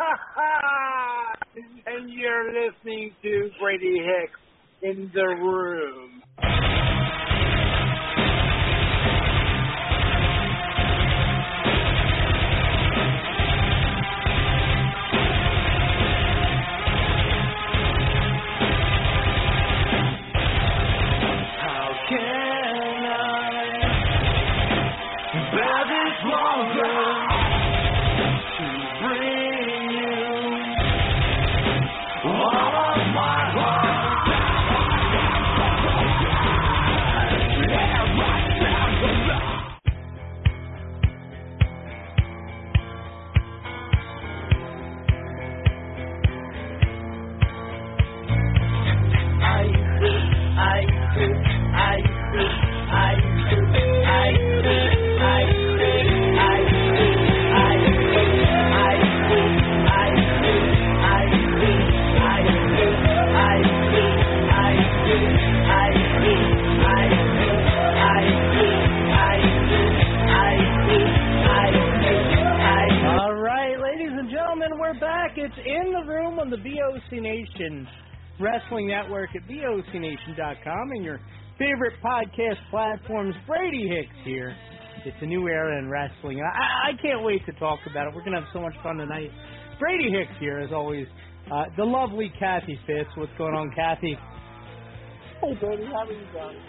And you're listening to Brady Hicks in the room. It's in the room on the VOC Nation Wrestling Network at VOCNation.com and your favorite podcast platforms. Brady Hicks here. It's a new era in wrestling. I, I can't wait to talk about it. We're going to have so much fun tonight. Brady Hicks here, as always. Uh, the lovely Kathy Fitz. What's going on, Kathy? Hey, Brady, how are you doing?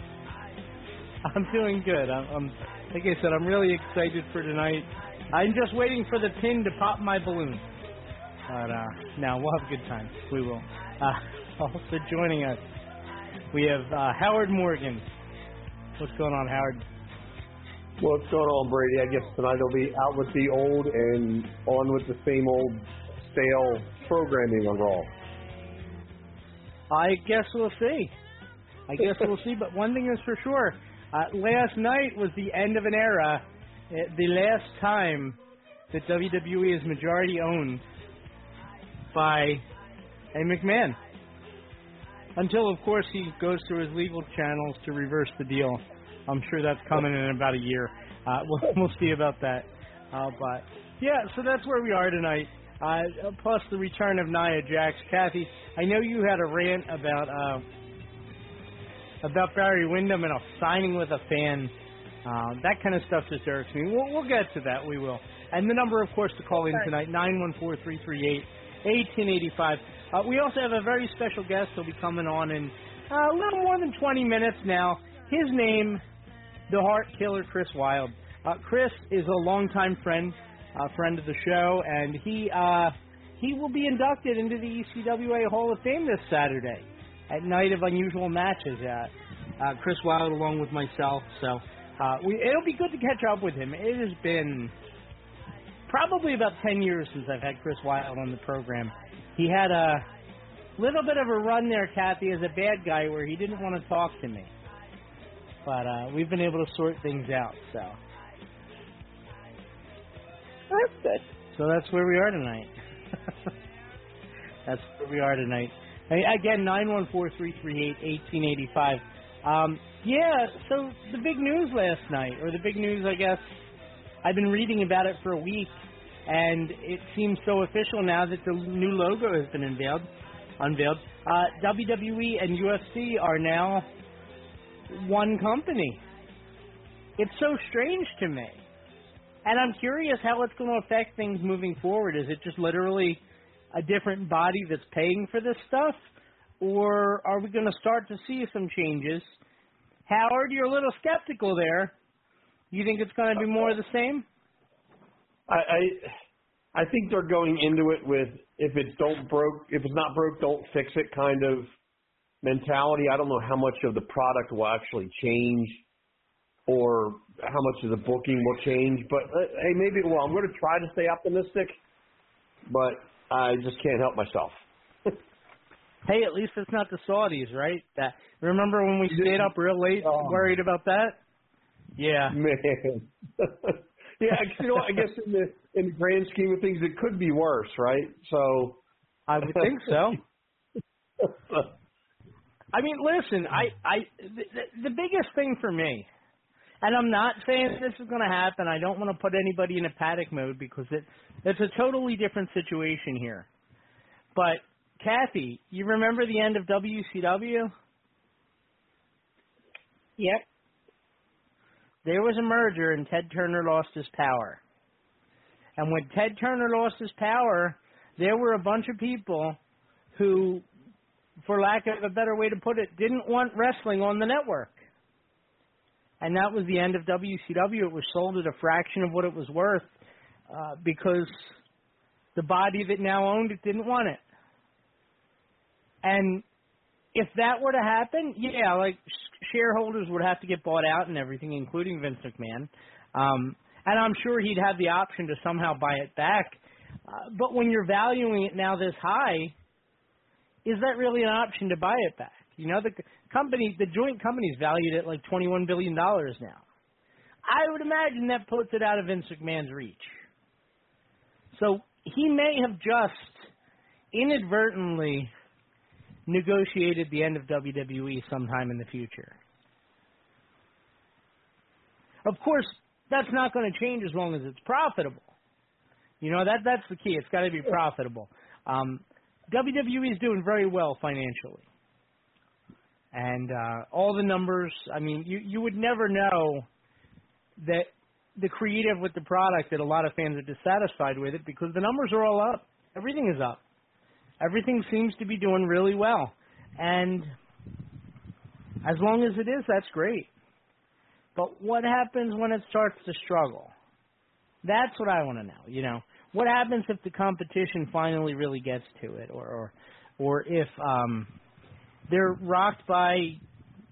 I'm doing good. I'm, I'm like I said, I'm really excited for tonight. I'm just waiting for the pin to pop my balloon. But uh, now we'll have a good time. We will. Uh, also joining us, we have uh, Howard Morgan. What's going on, Howard? What's going on, Brady? I guess tonight will be out with the old and on with the same old stale programming on Raw. I guess we'll see. I guess we'll see. But one thing is for sure: uh, last night was the end of an era. Uh, the last time that WWE is majority owned by a McMahon. Until, of course, he goes through his legal channels to reverse the deal. I'm sure that's coming in about a year. Uh, we'll, we'll see about that. Uh, but yeah, so that's where we are tonight. Uh, plus the return of Nia Jax. Kathy, I know you had a rant about uh, about Barry Windham and a signing with a fan. Uh, that kind of stuff just irks me. We'll, we'll get to that. We will. And the number, of course, to call in tonight nine one four three three eight eighteen eighty five. Uh, we also have a very special guest. He'll be coming on in uh, a little more than 20 minutes now. His name, the Heart Killer, Chris Wylde. Uh, Chris is a longtime friend, uh, friend of the show, and he uh, he will be inducted into the ECWA Hall of Fame this Saturday at Night of Unusual Matches. Uh, Chris Wylde along with myself. So we, it'll be good to catch up with him. It has been probably about 10 years since I've had Chris Wylde on the program. He had a little bit of a run there, Kathy, as a bad guy where he didn't want to talk to me. But uh, we've been able to sort things out, so. That's good. So that's where we are tonight. that's where we are tonight. Hey, Again, nine one four three three eight eighteen eighty five. Um, yeah, so the big news last night, or the big news, I guess, I've been reading about it for a week, and it seems so official now that the new logo has been unveiled. Unveiled. Uh, WWE and UFC are now one company. It's so strange to me. And I'm curious how it's going to affect things moving forward. Is it just literally a different body that's paying for this stuff? Or are we going to start to see some changes? Howard, you're a little skeptical there. You think it's going to be more of the same? I, I I think they're going into it with if it's don't broke if it's not broke don't fix it kind of mentality. I don't know how much of the product will actually change or how much of the booking will change, but uh, hey, maybe well, I'm going to try to stay optimistic. but I just can't help myself. Hey, at least it's not the Saudis, right? That remember when we stayed up real late, Oh. worried about that? Yeah. Man. yeah, you know, I guess in the in the grand scheme of things, it could be worse, right? So. I would think so. I mean, listen, I, I, the, the biggest thing for me, and I'm not saying this is going to happen. I don't want to put anybody in a panic mode because it, it's a totally different situation here. But Kathy, you remember the end of WCW? Yep. There was a merger, and Ted Turner lost his power. And when Ted Turner lost his power, there were a bunch of people who, for lack of a better way to put it, didn't want wrestling on the network. And that was the end of WCW. It was sold at a fraction of what it was worth uh, because the body that now owned it didn't want it. And if that were to happen, yeah, like shareholders would have to get bought out and everything, including Vince McMahon. Um, and I'm sure he'd have the option to somehow buy it back. Uh, but when you're valuing it now this high, is that really an option to buy it back? You know, the company, the joint company's valued at like 21 billion dollars now. I would imagine that puts it out of Vince McMahon's reach. So he may have just inadvertently negotiated the end of WWE sometime in the future. Of course, that's not going to change as long as it's profitable. You know that that's the key. It's got to be profitable. Um, WWE is doing very well financially, and uh, all the numbers. I mean, you you would never know that the creative with the product that a lot of fans are dissatisfied with it because the numbers are all up. Everything is up. Everything seems to be doing really well, and as long as it is, that's great. But what happens when it starts to struggle? That's what I want to know. You know, what happens if the competition finally really gets to it, or or, or if um, they're rocked by?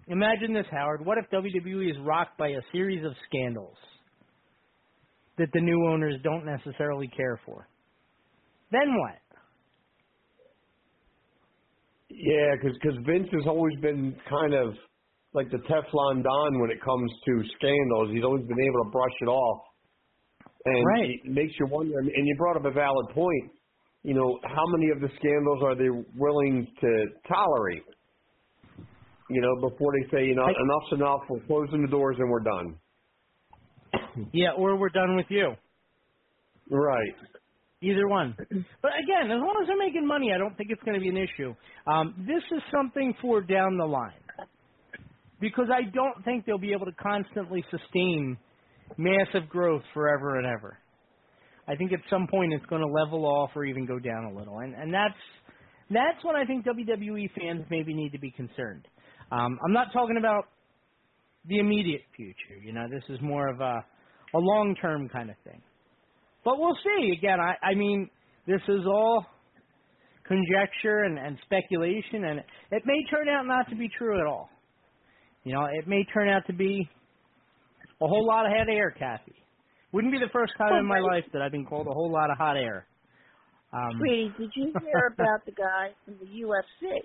Imagine this, Howard. What if WWE is rocked by a series of scandals that the new owners don't necessarily care for? Then what? Yeah, because Vince has always been kind of like the Teflon Don when it comes to scandals. He's always been able to brush it off, and Right. it makes you wonder. And you brought up a valid point. You know, how many of the scandals are they willing to tolerate? You know, before they say, you know, I- enough's enough. We're closing the doors and we're done. Yeah, or we're done with you. Right. Either one. But again, as long as they're making money, I don't think it's going to be an issue. Um, this is something for down the line. Because I don't think they'll be able to constantly sustain massive growth forever and ever. I think at some point it's going to level off or even go down a little. And, and that's, that's when I think WWE fans maybe need to be concerned. Um, I'm not talking about the immediate future. You know, this is more of a, a long-term kind of thing. But we'll see. Again, I, I mean, this is all conjecture and, and speculation, and it may turn out not to be true at all. You know, it may turn out to be a whole lot of hot air, Kathy. Wouldn't be the first time in my life that I've been called a whole lot of hot air. Um, Sweetie, did you hear about the guy from the UFC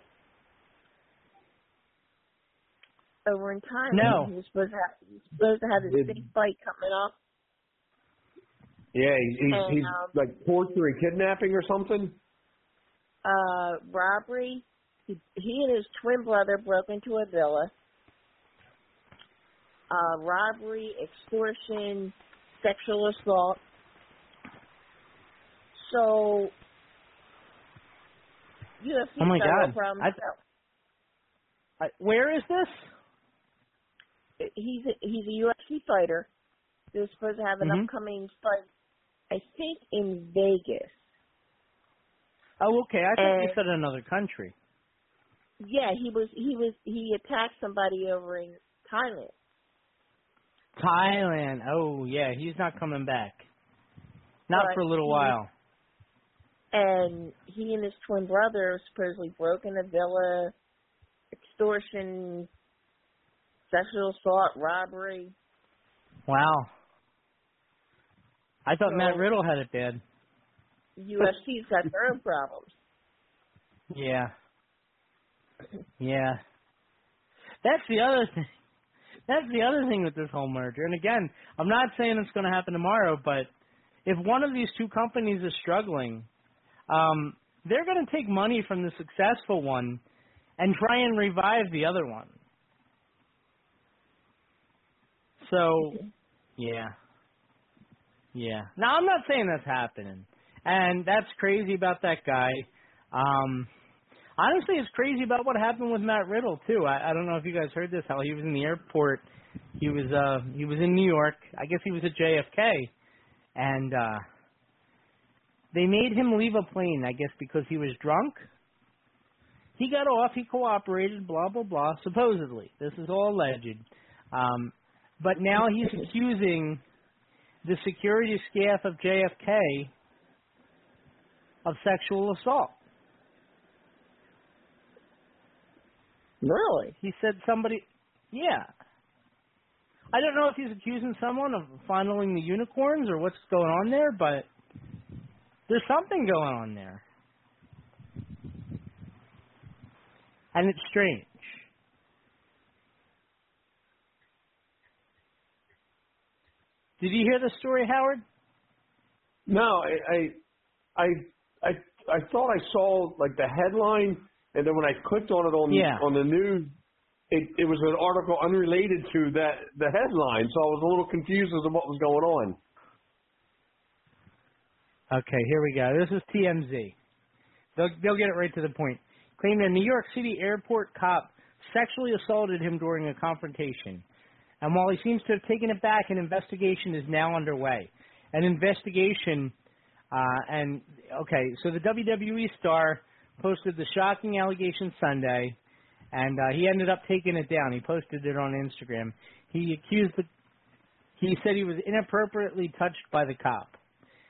over in Thailand? No. He was supposed to have, he was supposed to have his Did- big fight coming up. Yeah, he's he's, And, he's um, like torture and kidnapping or something. Uh, robbery. He, he and his twin brother broke into a villa. Uh, robbery, extortion, sexual assault. So, UFC Oh my God. problem I- I, where is this? he's a, he's a UFC fighter. They're supposed to have an Mhm. upcoming fight, I think, in Vegas. Oh, okay. I thought you Uh, said another country. Yeah, he was he was he attacked somebody over in Thailand. Thailand. Oh, yeah. He's not coming back. Not But for a little he- while. And he and his twin brother supposedly broke in a villa, extortion, sexual assault, robbery. Wow. I thought Matt Riddle had it bad. UFC's got their own problems. Yeah. Yeah. That's the other thing. That's the other thing with this whole merger. And again, I'm not saying it's going to happen tomorrow, but if one of these two companies is struggling, um, they're going to take money from the successful one and try and revive the other one. So, yeah. Yeah. Now, I'm not saying that's happening. And that's crazy about that guy. Um, honestly, it's crazy about what happened with Matt Riddle too. I, I don't know if you guys heard this. How he was in the airport. He was uh he was in New York. I guess he was at JFK, and uh they made him leave a plane. I guess because he was drunk. He got off. He cooperated. Blah blah blah. Supposedly, this is all alleged. Um, but now he's accusing the security staff of JFK of sexual assault. Really? He said somebody, yeah. I don't know if he's accusing someone of fondling the unicorns or what's going on there, but there's something going on there. And it's strange. Did you hear the story, Howard? No, I, I, I, I, I thought I saw like the headline, and then when I clicked on it on Yeah. on the news, it, it was an article unrelated to that the headline, so I was a little confused as to what was going on. Okay, here we go. This is TMZ. They'll, they'll get it right to the point. Claimed a New York City airport cop sexually assaulted him during a confrontation. And while he seems to have taken it back, an investigation is now underway. An investigation, uh, and okay, so the WWE star posted the shocking allegation Sunday, and uh, he ended up taking it down. He posted it on Instagram. He accused the, he said he was inappropriately touched by the cop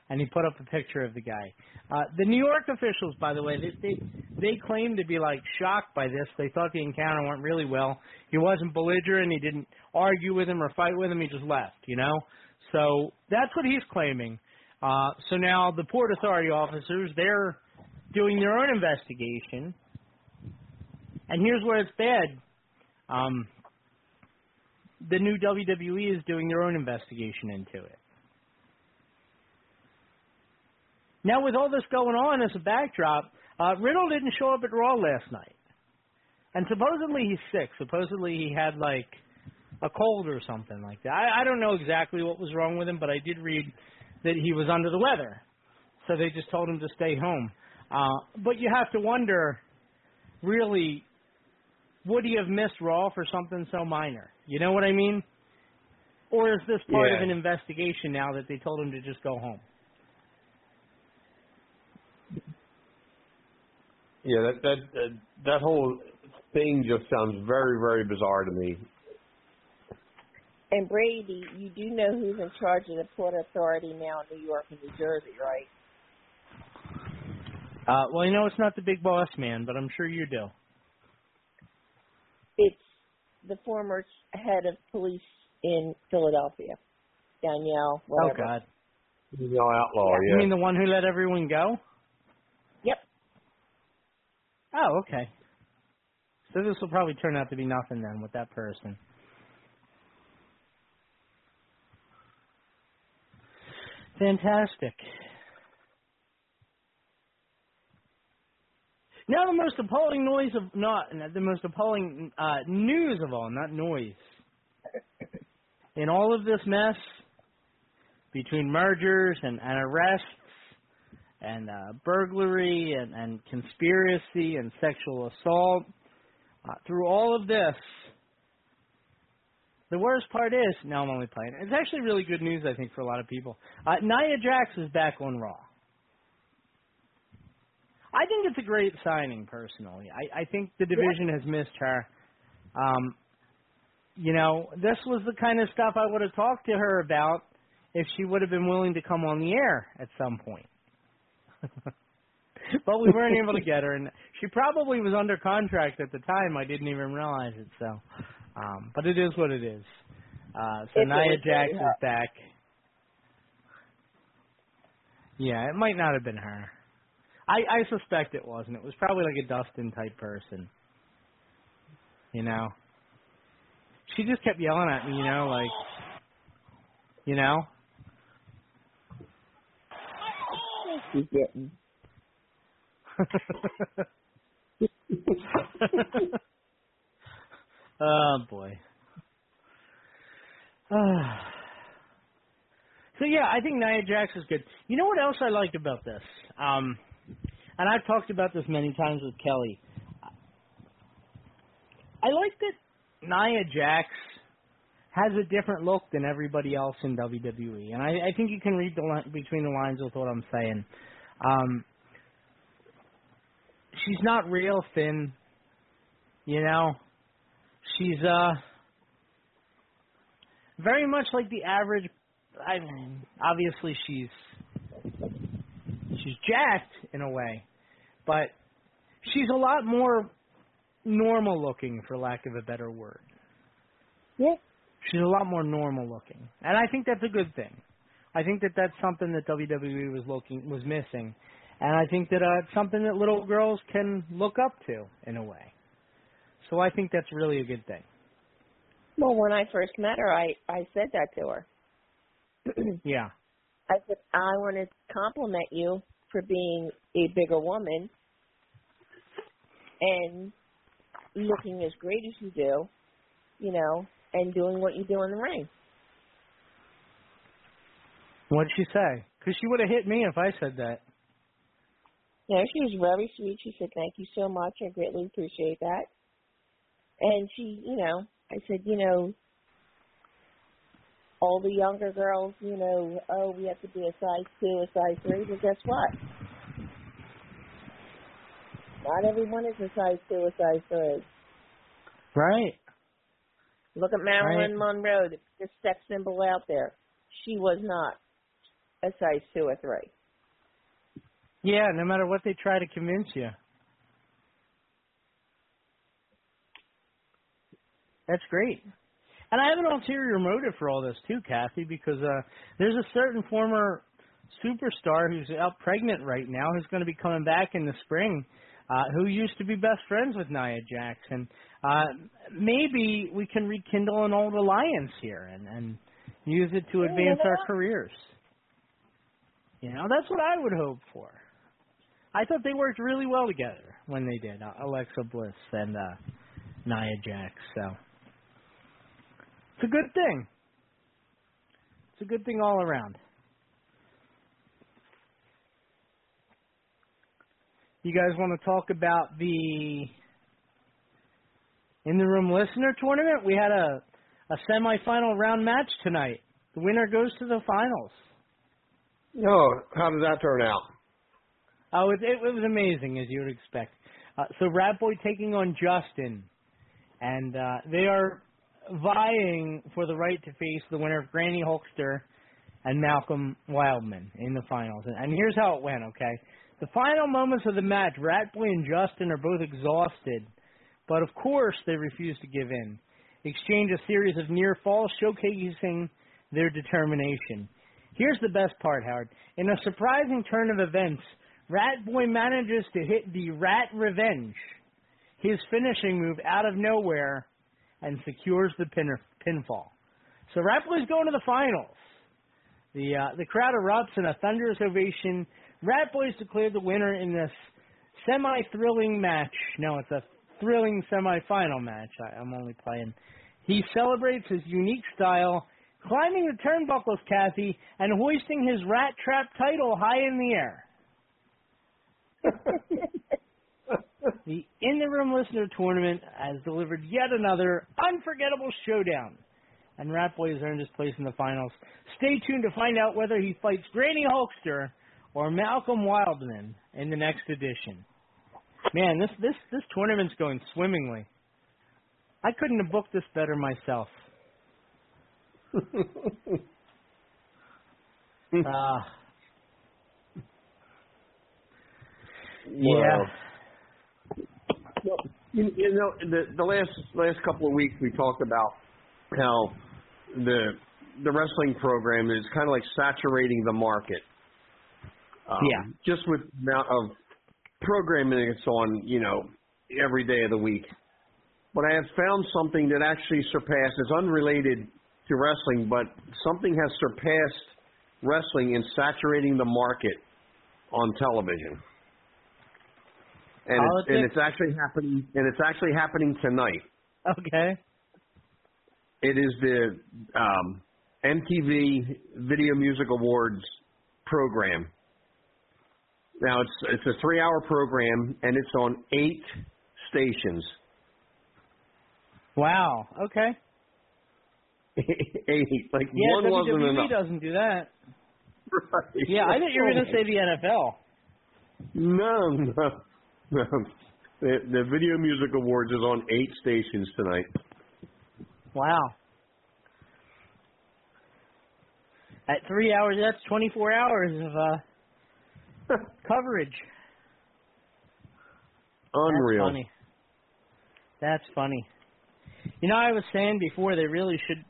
and he put up a picture of the guy. Uh, the New York officials, by the way, they, they they claim to be like shocked by this. They thought the encounter went really well. He wasn't belligerent. He didn't argue with him or fight with him. He just left. You know, so that's what he's claiming. Uh, so now the Port Authority officers they're doing their own investigation, and here's where it's bad. Um, the new WWE is doing their own investigation into it. Now, with all this going on as a backdrop, uh, Riddle didn't show up at Raw last night. And supposedly he's sick. Supposedly he had, like, a cold or something like that. I, I don't know exactly what was wrong with him, but I did read that he was under the weather. So they just told him to stay home. Uh, but you have to wonder, really, would he have missed Raw for something so minor? You know what I mean? Or is this part Yeah. of an investigation now that they told him to just go home? Yeah, that that that, that whole thing just sounds very very bizarre to me. And Brady, you do know who's in charge of the Port Authority now in New York and New Jersey, right? Uh, well, you know it's not the big boss man, but I'm sure you do. It's the former head of police in Philadelphia, Danielle. Whatever. Oh God! You know, outlaw. You Yeah. mean the one who let everyone go? Yep. Oh, okay. So this will probably turn out to be nothing then with that person. Fantastic. Now the most appalling noise of not the most appalling uh, news of all, not noise. In all of this mess between mergers and, and arrests and uh, burglary and, and conspiracy and sexual assault, uh, through all of this, the worst part is, no, I'm only playing. It's actually really good news, I think, for a lot of people. Uh, Nia Jax is back on Raw. I think it's a great signing, personally. I, I think the division has missed her. Um, you know, this was the kind of stuff I would have talked to her about if she would have been willing to come on the air at some point. but we weren't able to get her, and she probably was under contract at the time. I didn't even realize it. So, um, but it is what it is. Uh, so It's Nia Jax is back. Yeah, it might not have been her. I I suspect it wasn't. It was probably like a Dustin type person. You know. She just kept yelling at me, you know, like you know? She's getting. oh boy. so yeah, I think Nia Jax is good. You know what else I liked about this? Um, and I've talked about this many times with Kelly. I like that Nia Jax has a different look than everybody else in WWE, and I, I think you can read the li- between the lines with what I'm saying. Um, she's not real thin, you know. She's uh very much like the average. I mean, obviously she's she's jacked in a way, but she's a lot more normal looking, for lack of a better word. Yeah. She's a lot more normal looking, and I think that's a good thing. I think that that's something that WWE was looking was missing, and I think that uh, it's something that little girls can look up to in a way. So I think that's really a good thing. Well, when I first met her, I I said that to her. Yeah. I said I want to compliment you for being a bigger woman and looking as great as you do, you know, and doing what you do in the ring. What did she say? Because she would have hit me if I said that. Know, she was very sweet. She said, "Thank you so much. I greatly appreciate that." And she, you know, I said, you know, all the younger girls, you know, oh, we have to be a size two, a size three. But guess what? Not everyone is a size two, a size three. Right. Look at Marilyn Right. Monroe, the biggest sex symbol out there. She was not a size two or three. Yeah, no matter what they try to convince you. That's great. And I have an ulterior motive for all this too, Kathy, because uh there's a certain former superstar who's out pregnant right now who's going to be coming back in the spring, uh who used to be best friends with Nia Jax and uh maybe we can rekindle an old alliance here and and use it to advance our careers. You know, that's what I would hope for. I thought they worked really well together when they did, uh, Alexa Bliss and uh Nia Jax. So it's a good thing. It's a good thing all around. You guys want to talk about the in the room listener tournament? We had a a semifinal round match tonight. The winner goes to the finals. Oh, how did that turn out? Oh, it, it was amazing as you would expect. Uh, so Rat Boy taking on Justin, and uh, they are vying for the right to face the winner of Granny Hulkster and Malcolm Wildman in the finals. And, here's how it went. Okay, the final moments of the match, Ratboy and Justin are both exhausted, but of course they refuse to give in. Exchange a series of near falls, showcasing their determination. Here's the best part, Howard. In a surprising turn of events, Ratboy manages to hit the Rat Revenge, his finishing move out of nowhere, and secures the pin- pinfall. So Rat Boy's going to the finals. The uh, the crowd erupts in a thunderous ovation. Rat Boy's declared the winner in this semi-thrilling match. No, it's a thrilling semi-final match. I, I'm only playing. He celebrates his unique style, climbing the turnbuckles, Kathy, and hoisting his Rat Trap title high in the air. The In the Room Listener Tournament has delivered yet another unforgettable showdown, and Rat Boy has earned his place in the finals. Stay tuned to find out whether he fights Granny Hulkster or Malcolm Wildman in the next edition. Man, this this this tournament's going swimmingly. I couldn't have booked this better myself. Ah, yeah. Well, you, you know, the the last last couple of weeks we talked about how the the wrestling program is kind of like saturating the market. Um, Yeah. Just with the amount of programming that's on, you know, every day of the week. But I have found something that actually surpasses, unrelated to wrestling, but something has surpassed wrestling in saturating the market on television. And it's, and it's actually happening. And it's actually happening tonight. Okay. It is the um, MTV Video Music Awards program. Now it's it's a three hour program and it's on eight stations. Wow. Okay. eight. Like Yeah, one wasn't WWE enough. doesn't do that. Right. Yeah, I thought you were going to say the NFL. No, no. The, the Video Music Awards is on eight stations tonight. Wow. At three hours, that's 24 hours of uh, coverage. Unreal. That's funny. That's funny. You know, I was saying before they really should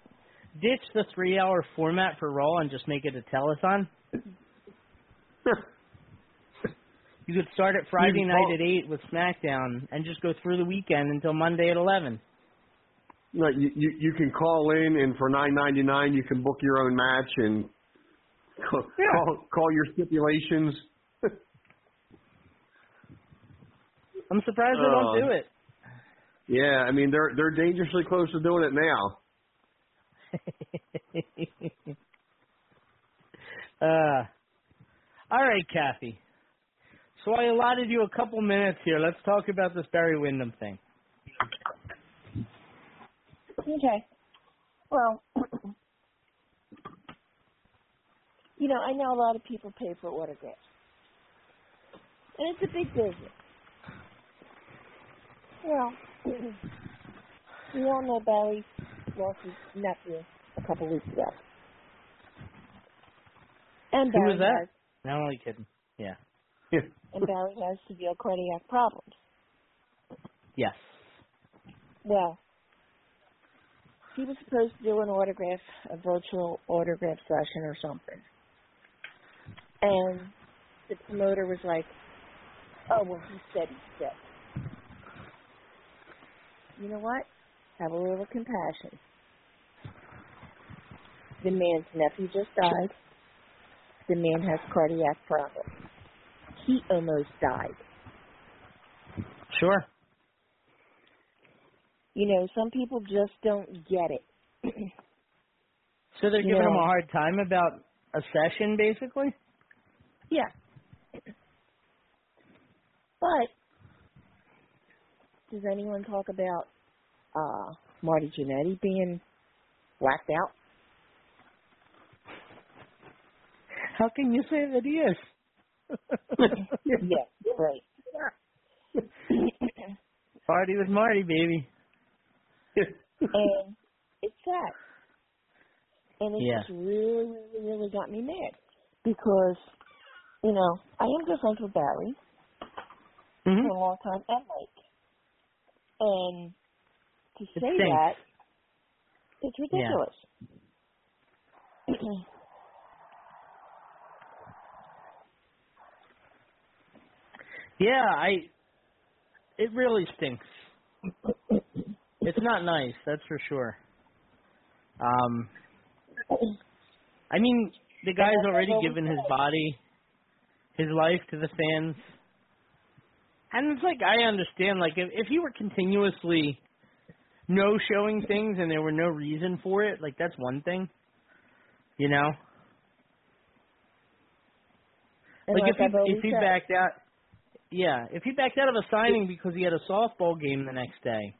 ditch the three-hour format for Raw and just make it a telethon. You could start at Friday You night at eight with SmackDown and just go through the weekend until Monday at eleven. No, you, you you can call in and for nine ninety nine you can book your own match and call Yeah. call, call your stipulations. I'm surprised they don't Uh, do it. yeah, I mean they're they're dangerously close to doing it now. uh, all right, Kathy. So I allotted you a couple minutes here. Let's talk about this Barry Windham thing. Okay. Well, you know, I know a lot of people pay for autographs. And it's a big business. Well, we all know Barry lost his nephew a couple weeks ago. And Who Barry was that? has No, I'm only kidding. Yeah. And Barry has severe cardiac problems. Yes. Well, he was supposed to do an autograph, a virtual autograph session or something. And the promoter was like, oh, well, he said he's sick. You know what? Have a little compassion. The man's nephew just died. The man has cardiac problems. He almost died. Sure. You know, some people just don't get it. So they're giving Yeah. him a hard time about a session, basically. Yeah. But does anyone talk about uh Marty Jannetty being whacked out? How can you say that he is? yeah, right. Party with Marty, baby. and it's sad. And it Yeah. just really, really, really got me mad. Because, you know, I am good friends with Barry hmm for a long time and Mike. And to say that, it's ridiculous. Yeah, I. It really stinks. It's not nice, that's for sure. Um, I mean, the guy's already given his body, his life to the fans, and it's like I understand. Like if if you were continuously no showing things and there were no reason for it, like that's one thing, you know. And like if he if he backed out, yeah, if he backed out of a signing because he had a softball game the next day.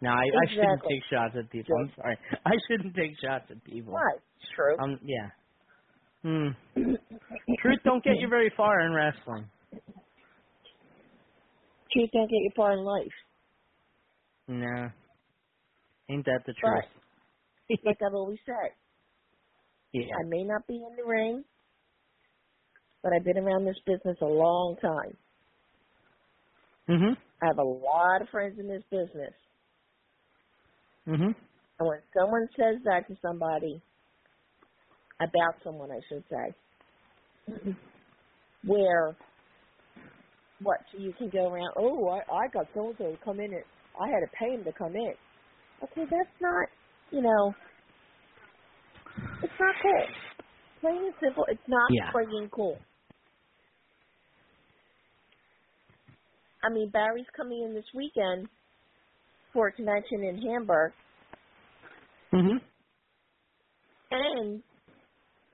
No, I, I shouldn't take shots at people. I'm sorry. I shouldn't take shots at people. Right, true. Um, yeah. Hmm. Truth don't get you very far in wrestling. Truth don't get you far in life. No. Ain't that the truth? Like I've always said, Yeah. I may not be in the ring, but I've been around this business a long time. Mhm. I have a lot of friends in this business. Mhm. And when someone says that to somebody, about someone, I should say, where what so you can go around. Oh, I, I got so and so to come in, and I had to pay him to come in. Okay, that's not, you know, it's not cool. Plain and simple, it's not Yeah. friggin' cool. I mean, Barry's coming in this weekend for a convention in Hamburg, Mhm. and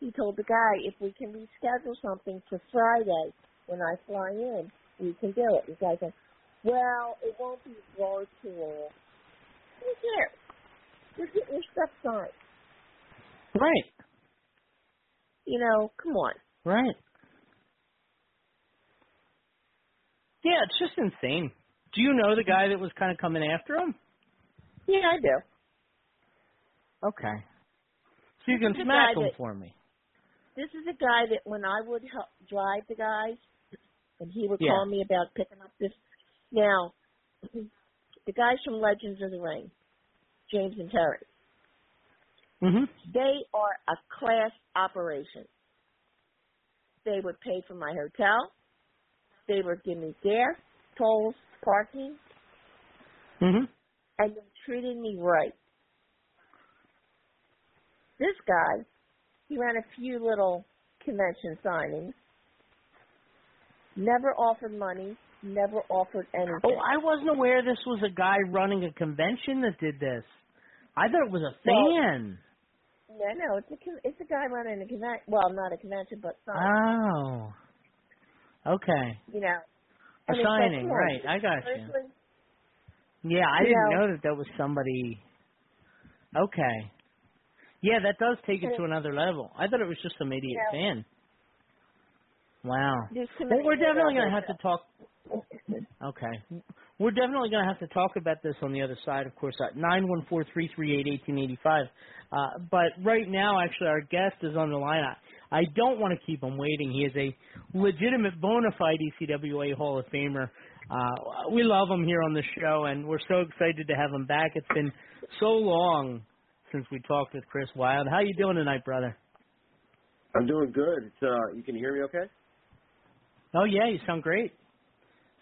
he told the guy if we can reschedule something for Friday when I fly in, we can do it. The guy said, "Well, it won't be virtual." Who cares? You're getting your stuff signed. Right. You know, come on. Right. Yeah, it's just insane. Do you know the guy that was kind of coming after him? Yeah, I do. Okay. So you can This smack him that- for me. This is a guy that when I would help drive the guys, and he would Yeah. call me about picking up this. Now, the guys from Legends of the Ring, James and Terry, Mhm. they are a class operation. They would pay for my hotel. They give me gas, tolls, parking, Mhm. and they treated me right. This guy, he ran a few little convention signings, never offered money, never offered anything. Oh, I wasn't aware this was a guy running a convention that did this. I thought it was a fan. no, no, it's a it's a guy running a convention. Well, not a convention, but sign. Oh. Okay. you know, A like, signing, come right. I got you. Yeah, I You didn't know- know that there was somebody. Okay. Yeah, that does take it to another level. I thought it was just some idiot Yeah. fan. Wow. Well, we're definitely going to have to talk. Okay. We're definitely going to have to talk about this on the other side, of course, at 914-338-1885. Uh, but right now, actually, our guest is on the line. I, don't want to keep him waiting. He is a legitimate, bona fide ECWA Hall of Famer. Uh, we love him here on the show, and we're so excited to have him back. It's been so long since we talked with Chris Wylde. How you doing tonight, brother? I'm doing good. It's, uh, you can hear me okay? Oh, yeah, you sound great.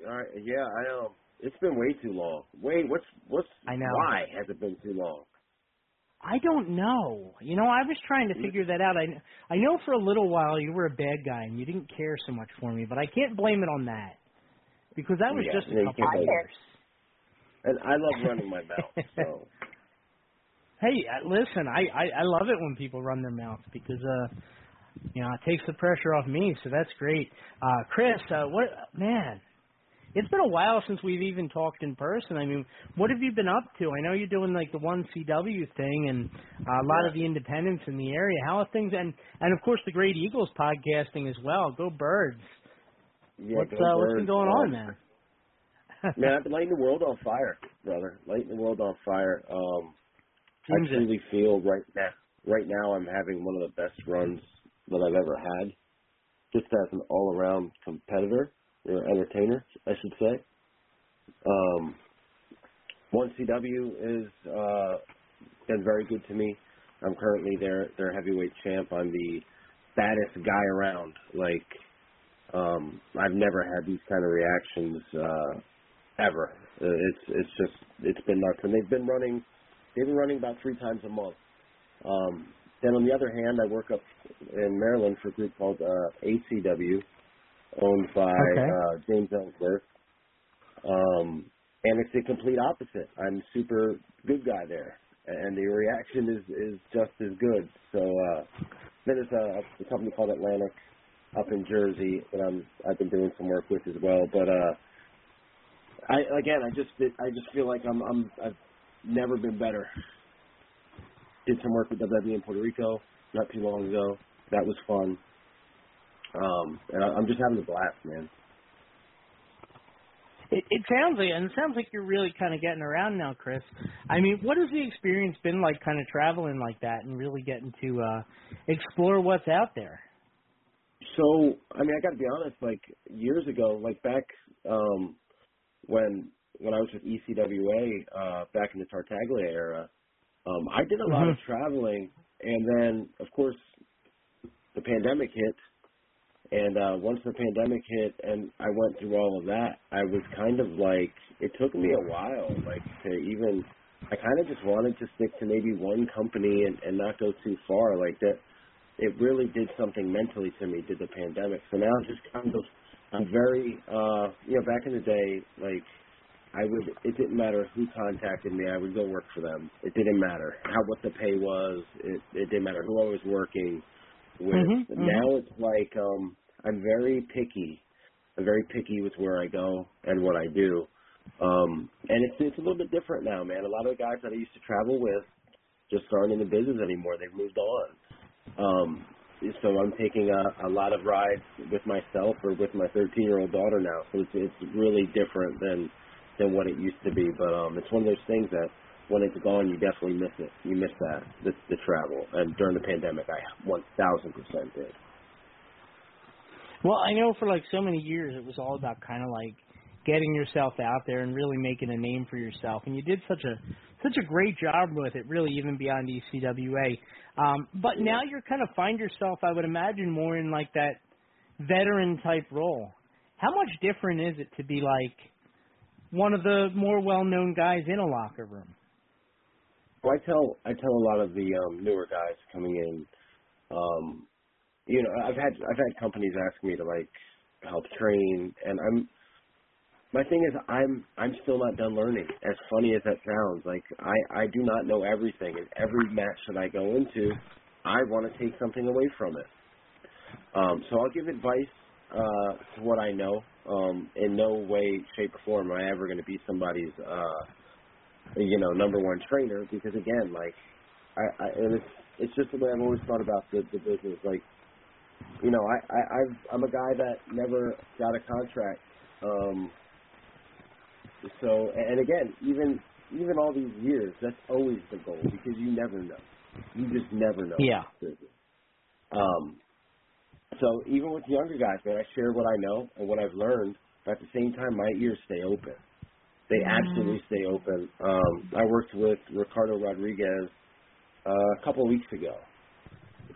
All right. Yeah, I know. it's been way too long. Wait, what's what's I know. why has it been too long? I don't know. You know, I was trying to figure that out. I I know for a little while you were a bad guy and you didn't care so much for me, but I can't blame it on that because that was Yeah, just a couple can't years. And I love running my mouth. So Hey, uh, listen, I, I I love it when people run their mouths because uh you know it takes the pressure off me, so that's great. Uh Chris, uh what man? It's been a while since we've even talked in person. I mean, what have you been up to? I know you're doing like the one CW thing and uh, a lot of the independents in the area. How are things? And and of course the Great Eagles podcasting as well. Go Birds! yeah, what's go uh, what's Birds. been going on there? Man, I've been lighting the world on fire, brother. Lighting the world on fire. Um, I Seems it. truly feel right now. Right now, I'm having one of the best runs that I've ever had, just as an all-around competitor or entertainer, I should say. Um, one CW is uh, been very good to me. I'm currently their their heavyweight champ. I'm the baddest guy around. Like um, I've never had these kind of reactions uh, ever. It's it's just it's been nuts, and they've been running they've been running about three times a month. Um, then on the other hand, I work up in Maryland for a group called uh, ACW, owned by Okay. uh, James Ellsworth. Um, and it's the complete opposite. I'm super good guy there, and the reaction is is just as good. So uh, there's a, a company called Atlantic up in Jersey that I'm I've been doing some work with as well. But uh, I again, I just I just feel like I'm I'm I've never been better. Did some work with WWE in Puerto Rico not too long ago. That was fun. Um, and I, I'm just having a blast, man. It, it sounds like, and it sounds like you're really kind of getting around now, Chris. I mean, what has the experience been like, kind of traveling like that, and really getting to uh explore what's out there? So, I mean, I got to be honest. Like years ago, like back um, when when I was with ECWA uh, back in the Tartaglia era, um, I did a lot of traveling, and then of course the pandemic hit, And uh once the pandemic hit and I went through all of that, I was kind of like it took me a while, like to even I kind of just wanted to stick to maybe one company and, and not go too far. Like that, it really did something mentally to me. Did the pandemic? So now I'm just kind of I'm very uh you know back in the day like I would it didn't matter who contacted me I would go work for them it didn't matter how what the pay was it it didn't matter who I was working with Mhm, mhm. now it's like um I'm very picky I'm very picky with where I go and what I do um and it's it's a little bit different now man a lot of the guys that I used to travel with just aren't in the business anymore they've moved on um so I'm taking a, a lot of rides with myself or with my 13 year old daughter now. So it's it's really different than than what it used to be. But um, it's one of those things that when it's gone, you definitely miss it. You miss that the, the travel. And during the pandemic, I 1,000 percent did. Well, I know for like so many years it was all about kind of like getting yourself out there and really making a name for yourself, and you did such a such a great job with it, really even beyond ECWA. Um, but now you're kind of find yourself, I would imagine, more in like that veteran type role. How much different is it to be like one of the more well known guys in a locker room? Well, I tell I tell a lot of the um, newer guys coming in. Um, you know, I've had I've had companies ask me to like help train, and I'm my thing is I'm I'm still not done learning. As funny as that sounds, like I I do not know everything, and every match that I go into, I want to take something away from it. Um, so I'll give advice uh, to what I know. Um, in no way, shape, or form am I ever going to be somebody's uh, you know number one trainer because again, like I, I and it's it's just the way I've always thought about the, the business. Like you know, I, I I've, I'm a guy that never got a contract. Um, so, and again, even even all these years, that's always the goal because you never know. You just never know. Yeah. Um. So even with younger guys, man, I share what I know and what I've learned. But at the same time, my ears stay open. They absolutely stay open. Um, I worked with Ricardo Rodriguez uh, a couple of weeks ago,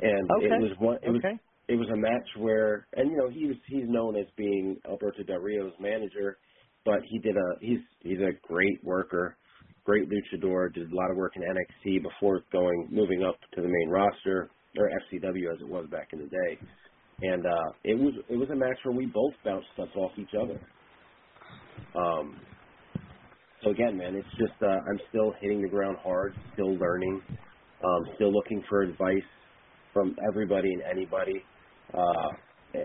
and Okay. it was one. It was okay. It was a match where, and you know, he was he's known as being Alberto Del Rio's manager, but he did a he's he's a great worker, great luchador. Did a lot of work in NXT before going moving up to the main roster or FCW as it was back in the day, and uh, it was it was a match where we both bounced stuff off each other. Um. So again, man, it's just uh, I'm still hitting the ground hard, still learning, um, still looking for advice from everybody and anybody. Uh,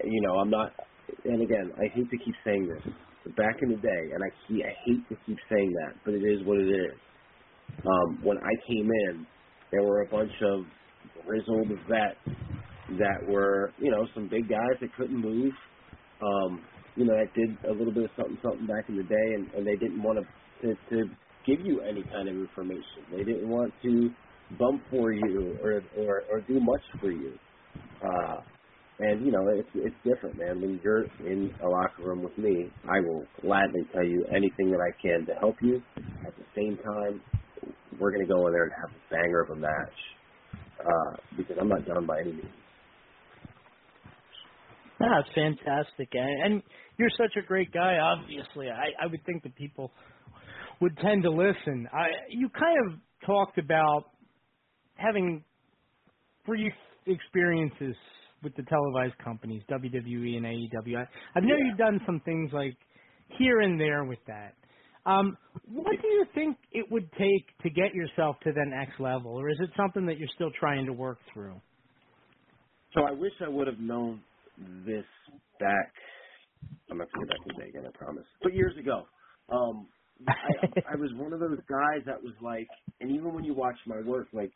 you know, I'm not, and again, I hate to keep saying this. But back in the day, and I keep, I hate to keep saying that, but it is what it is. Um, when I came in, there were a bunch of grizzled vets that were, you know, some big guys that couldn't move. Um, you know, that did a little bit of something, something back in the day, and, and they didn't want to, to to give you any kind of information. They didn't want to bump for you or or, or do much for you. Uh, and you know, it's it's different, man. When you're in a locker room with me, I will gladly tell you anything that I can to help you. At the same time, we're to go in there and have a banger of a match uh, because I'm not done by any means. That's fantastic, and, and you're such a great guy. Obviously, I, I would think that people would tend to listen. I, you kind of talked about having brief experiences with the televised companies, WWE and AEW. I, I know Yeah. you've done some things like here and there with that. Um, what do you think it would take to get yourself to the next level, or is it something that you're still trying to work through? So I wish I would have known this back. I'm not going back to again, I promise. But years ago, um, I, I was one of those guys that was like, and even when you watch my work, like,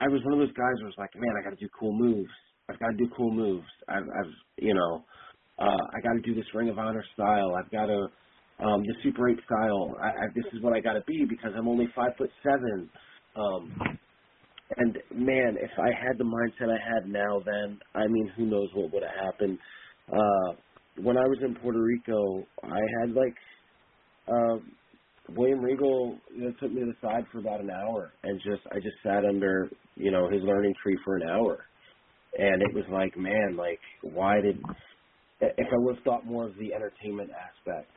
I was one of those guys who was like, man, I got to do cool moves. I've got to do cool moves. I've, I've you know, uh, I got to do this Ring of Honor style. I've got to um, the Super 8 style. I, I, this is what I got to be because I'm only five foot seven. Um, and man, if I had the mindset I had now, then I mean, who knows what would have happened. Uh, when I was in Puerto Rico, I had like uh, William Regal you know, took me to the side for about an hour, and just I just sat under you know his learning tree for an hour. And it was like, man, like why did if I would have thought more of the entertainment aspect,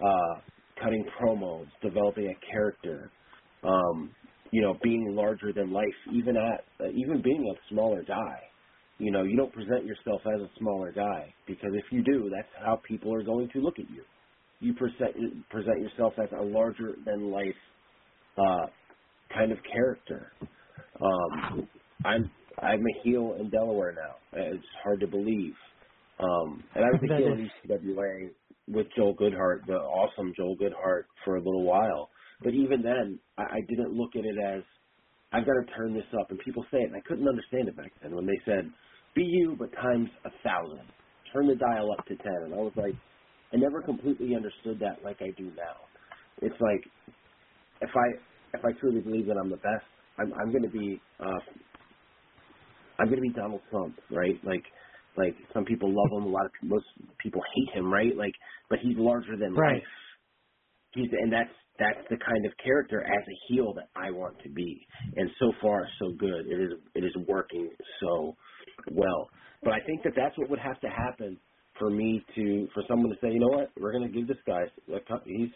uh, cutting promos, developing a character, um, you know, being larger than life, even at uh, even being a smaller guy. You know, you don't present yourself as a smaller guy because if you do, that's how people are going to look at you. You present present yourself as a larger than life uh, kind of character. Um, I'm I'm a heel in Delaware now. It's hard to believe. Um, and I was a heel in ECWA with Joel Goodhart, the awesome Joel Goodhart, for a little while. But even then, I, I didn't look at it as I've got to turn this up. And people say it, and I couldn't understand it back then when they said, "Be you, but times a thousand. Turn the dial up to ten. And I was like, I never completely understood that like I do now. It's like if I if I truly believe that I'm the best, I'm I'm going to be uh, I'm going to be Donald Trump, right? Like like some people love him, a lot of most people hate him, right? Like, but he's larger than Right. life. He's and that's that's the kind of character as a heel that I want to be. And so far, so good. It is it is working so well. But I think that that's what would have to happen for me to for someone to say, you know what, we're going to give this guy. He's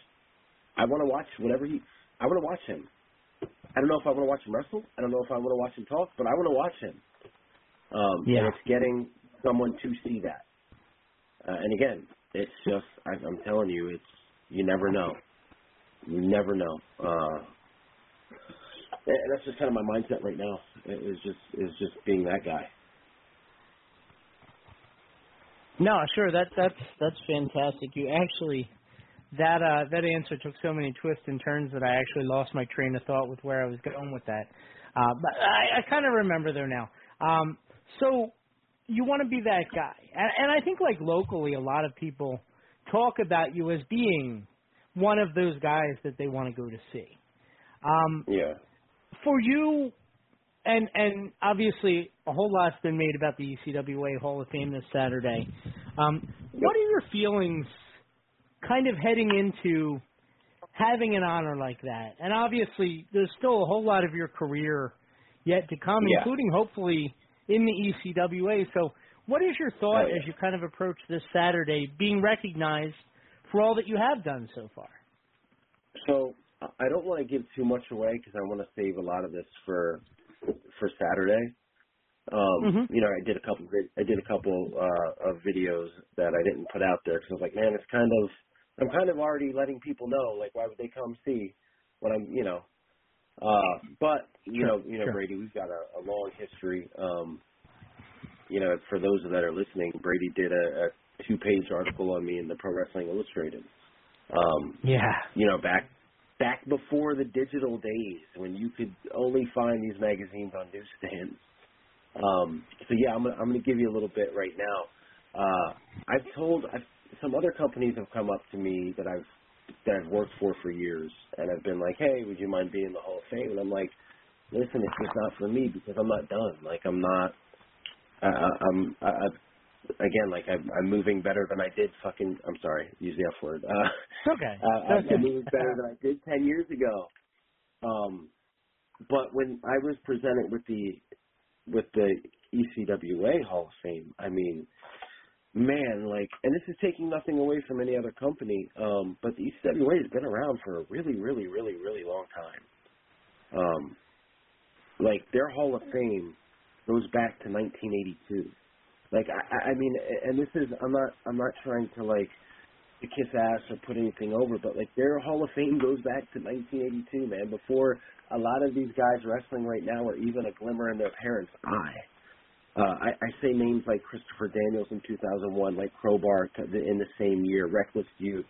I want to watch whatever he. I want to watch him. I don't know if I want to watch him wrestle. I don't know if I want to watch him talk, but I want to watch him. Um, Yeah. And it's getting someone to see that. Uh, and again, it's just I, I'm telling you, it's you never know. You never know. Uh, and and that's just kind of my mindset right now. Is just is just being that guy. No, sure. That that's that's fantastic. You actually that uh that answer took so many twists and turns that I actually lost my train of thought with where I was going with that. Uh but I, I kind of remember there now. Um so you want to be that guy. And, and I think like locally a lot of people talk about you as being one of those guys that they want to go to see. Um Yeah. for you, and and obviously a whole lot's been made about the ECWA Hall of Fame this Saturday. Um, what are your feelings, kind of heading into having an honor like that? And obviously, there's still a whole lot of your career yet to come, Yeah. including hopefully in the ECWA. So, what is your thought Oh, yeah. as you kind of approach this Saturday, being recognized for all that you have done so far? So I don't want to give too much away because I want to save a lot of this for for Saturday. Um, Mhm. You know, I did a couple. I did a couple uh, of videos that I didn't put out there because I was like, man, it's kind of. I'm kind of already letting people know, like, why would they come see when I'm, you know. Uh, but you Sure, know, you know, sure. Brady, we've got a, a long history. Um, you know, for those that are listening, Brady did a, a two-page article on me in the Pro Wrestling Illustrated. Um, Yeah. you know, back back before the digital days when you could only find these magazines on newsstands. Um, so yeah, I'm gonna, I'm going to give you a little bit right now. Uh, I've told I've, some other companies have come up to me that I've that I've worked for for years, and I've been like, hey, would you mind being in the Hall of Fame? And I'm like, listen, it's just not for me because I'm not done. Like I'm not. I, I'm. I, I, again, like I'm, I'm moving better than I did. Fucking. I'm sorry, use the F word. Uh, It's okay. uh, I'm I'm moving better than I did ten years ago. Um, but when I was presented with the with the ECWA Hall of Fame, I mean, man, like, and this is taking nothing away from any other company, um, but the ECWA has been around for a really, really, really, really long time. Um, like their Hall of Fame goes back to 1982. Like, I, I mean, and this is, I'm not, I'm not trying to like to kiss ass or put anything over, but like their Hall of Fame goes back to 1982, man. Before a lot of these guys wrestling right now are even a glimmer in their parents' eye. Uh, I, I say names like Christopher Daniels in 2001, like Crowbar in the same year, Reckless Youth,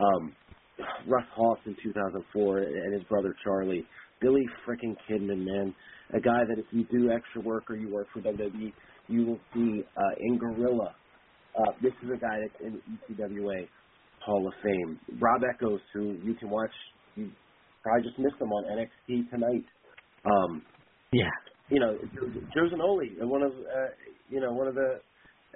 um, Russ Haas in 2004, and his brother Charlie, Billy frickin' Kidman, man, a guy that if you do extra work or you work for WWE, you will see uh, in Gorilla. Uh, this is a guy that's in the ECWA Hall of Fame. Rob Eckos, who you can watch, you probably just missed him on NXT tonight. Um, Yeah. You know, Joe Zanoli, one of uh, you know one of the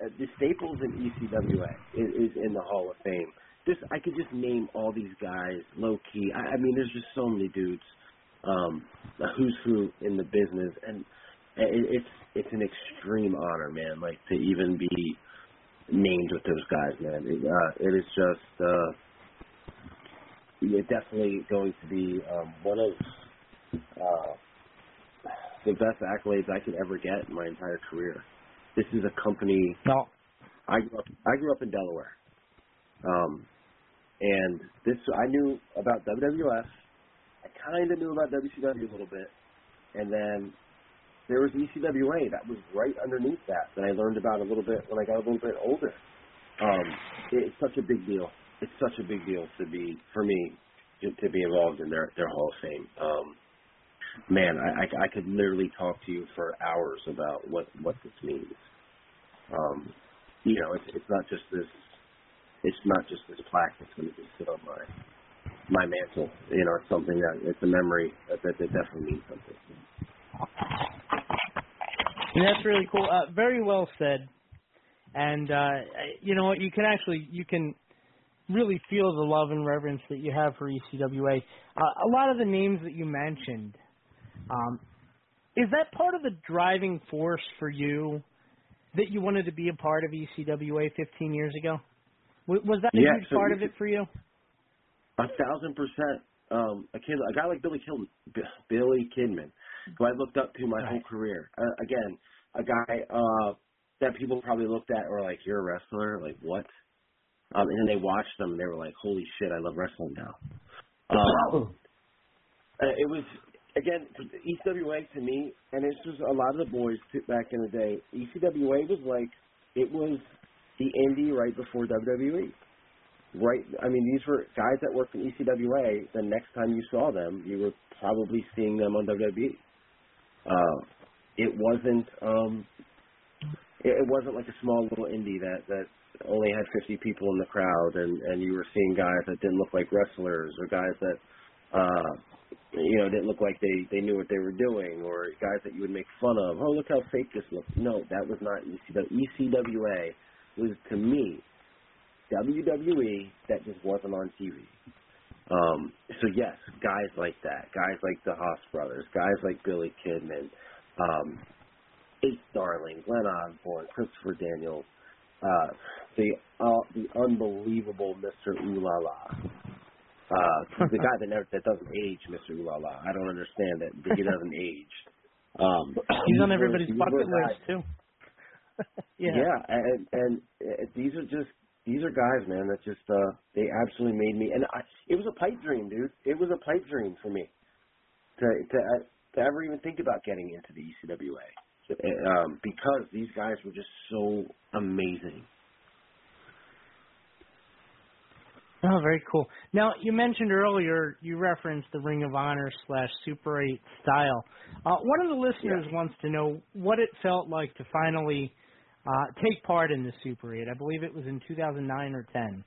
uh, the staples in ECWA is, is in the Hall of Fame. Just I could just name all these guys low key. I, I mean, there's just so many dudes, um, who's who in the business, and it, it's it's an extreme honor, man. Like to even be named with those guys, man. It, uh, it is just uh, it's definitely going to be um, one of uh, the best accolades I could ever get in my entire career. This is a company. No. I grew up. I grew up in Delaware, um, and this I knew about WWF. I kind of knew about WCW a little bit, and then there was ECWA that was right underneath that that I learned about a little bit when I got a little bit older. Um, it's such a big deal. It's such a big deal to be for me to, to be involved in their their Hall of Fame. Um, man, I, I I could literally talk to you for hours about what what this means. Um, you know, it's it's not just this. It's not just this plaque that's going to just sit on my my mantle. You know, it's something that it's a memory that that, that definitely means something. And that's really cool. Uh, very well said. And uh, you know? You can actually you can really feel the love and reverence that you have for ECWA. Uh, a lot of the names that you mentioned, um, is that part of the driving force for you that you wanted to be a part of ECWA 15 years ago? Was that a Yeah, huge so part of it for you? A thousand percent. Um, a kid, a guy like Billy Kidman, Billy Kidman, who I looked up to my whole career. Uh, again, a guy uh, that people probably looked at were like, "You're a wrestler? Like what?" Um, and then they watched them and they were like, "Holy shit, I love wrestling now." Um, uh, it was again ECWA to me, and this was a lot of the boys back in the day. ECWA was like it was the indie right before WWE right I mean these were guys that worked in ECWA the next time you saw them you were probably seeing them on WWE uh it wasn't um it, it wasn't like a small little indie that that only had 50 people in the crowd and and you were seeing guys that didn't look like wrestlers or guys that uh you know didn't look like they they knew what they were doing or guys that you would make fun of oh look how fake this looks no that was not ECW ECWA was to me WWE that just wasn't on TV. Um, so yes, guys like that, guys like the Haas brothers, guys like Billy Kidman, um, Ace Darling, Glen Osbourne, Christopher Daniels, uh, the uh, the unbelievable Mr. Ooh La La. Uh, the guy that never that doesn't age, Mr. Ooh La La. I don't understand that he doesn't age. Um, He's on everybody's bucket list too. yeah. yeah, and and uh, these are just these are guys, man, that just uh they absolutely made me. And I, it was a pipe dream, dude. It was a pipe dream for me to to uh, to ever even think about getting into the ECWA, uh, um, because these guys were just so amazing. Oh, very cool. Now, you mentioned earlier, you referenced the Ring of Honor slash Super 8 style. Uh, one of the listeners wants to know what it felt like to finally uh, take part in the Super 8. I believe it was in 2009 or 10.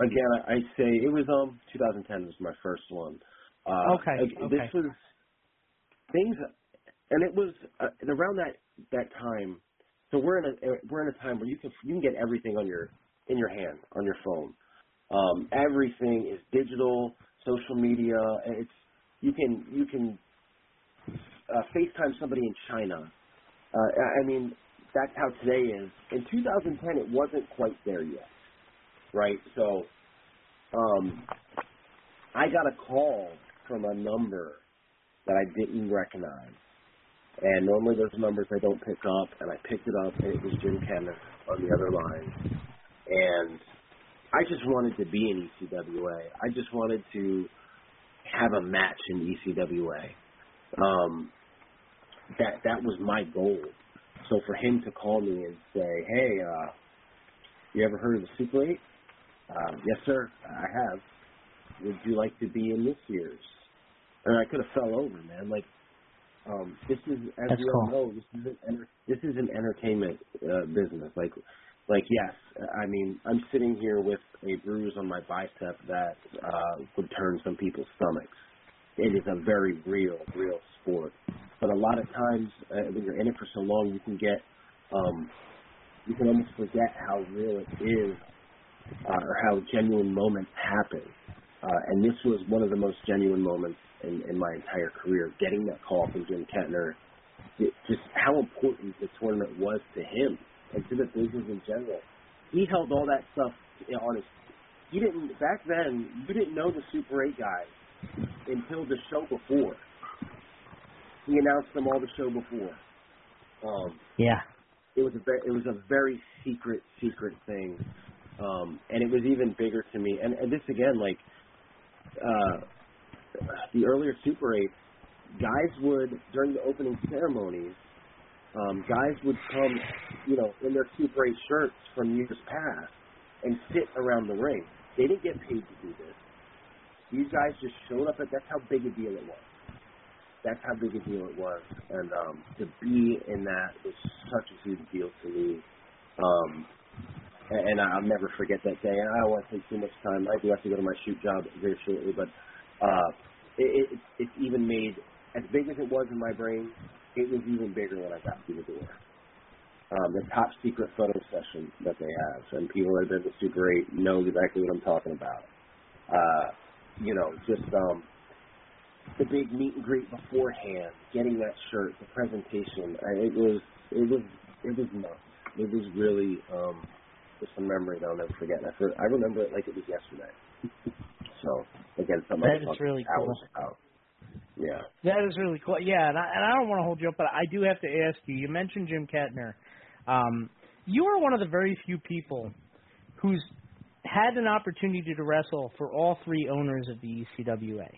Again, I, say it was um 2010 was my first one. Uh, Okay, ag- okay. This was things, and it was uh, and around that that time. So we're in a we're in a time where you can you can get everything on your in your hand on your phone. Um, everything is digital, social media. It's you can you can uh, FaceTime somebody in China. Uh, I mean, that's how today is. In 2010, it wasn't quite there yet, right? So, um, I got a call from a number that I didn't recognize, and normally those numbers I don't pick up, and I picked it up, and it was Jim Kettner on the other line, and I just wanted to be in ECWA. I just wanted to have a match in ECWA. Um, that that was my goal. So for him to call me and say, "Hey, uh, you ever heard of the Super 8? Uh, yes, sir, I have. Would you like to be in this year's? And I could have fell over, man. Like, um, this is as That's we all cool. know, this is an enter- this is an entertainment uh, business. Like, like yes, I mean, I'm sitting here with a bruise on my bicep that uh, would turn some people's stomachs. It is a very real, real sport. But a lot of times, uh, when you're in it for so long, you can get, um, you can almost forget how real it is, uh, or how genuine moments happen. Uh, and this was one of the most genuine moments in, in my entire career. Getting that call from Jim Kettner just how important the tournament was to him the business in general. He held all that stuff on his. He didn't back then. You didn't know the Super Eight guys until the show before. He announced them all the show before. Um, Yeah. it was a ve- it was a very secret secret thing, um, and it was even bigger to me. And, and this again, like uh, the earlier Super Eight, guys would during the opening ceremonies, um, guys would come, you know, in their Super Eight shirts from years past and sit around the ring. They didn't get paid to do this. These guys just showed up. At, that's how big a deal it was. That's how big a deal it was, and um, to be in that was such a huge deal to me. Um, and, and I'll never forget that day. And I don't want to take too much time. I do have to go to my shoot job very shortly, but uh, it, it, it's even made as big as it was in my brain. It was even bigger when I got through the door. Um, the top secret photo session that they have, and people that have been to Super 8 know exactly what I'm talking about. Uh, you know, just um, the big meet and greet beforehand, getting that shirt, the presentation. I, it was, it was, it was nuts. It was really um, just a memory that I'll never forget. I, I remember it like it was yesterday. So again, something That I is really cool. hours about. Yeah. That is really cool. Yeah, and I, and I don't want to hold you up, but I do have to ask you. You mentioned Jim Kettner. Um, you are one of the very few people who's had an opportunity to wrestle for all three owners of the ECWA.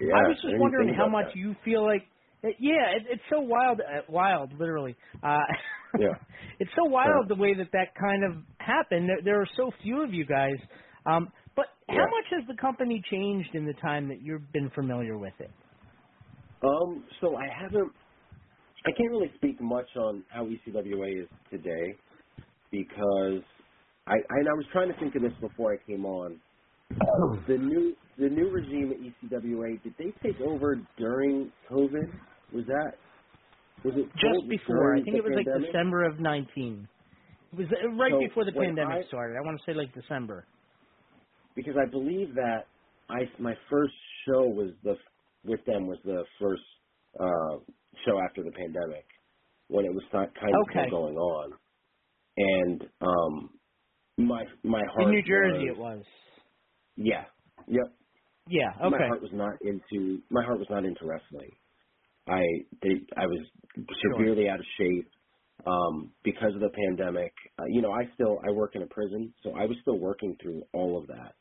Yeah, I was just wondering how much you feel like. It, yeah, it, it's so wild, uh, wild, literally. Uh, Yeah. it's so wild the way that that kind of happened. There, there are so few of you guys. Um, but how much has the company changed in the time that you've been familiar with it? Um, so I haven't. I can't really speak much on how ECWA is today because I, I and I was trying to think of this before I came on. the new the new regime at ECWA did they take over during COVID? Was that was it Just before, I think it was like? December of 19. It was uh, right So before the pandemic I- started. I want to say like December. because I believe that I my first show was the with them was the first uh, show after the pandemic when it was kind of Okay. still going on, and um, my my heart In New Jersey, was, it was. yeah yep Yeah. my Okay. heart was not into my heart was not into wrestling. I they, I was severely out of shape um, because of the pandemic. Uh, you know, I still I work in a prison, so I was still working through all of that.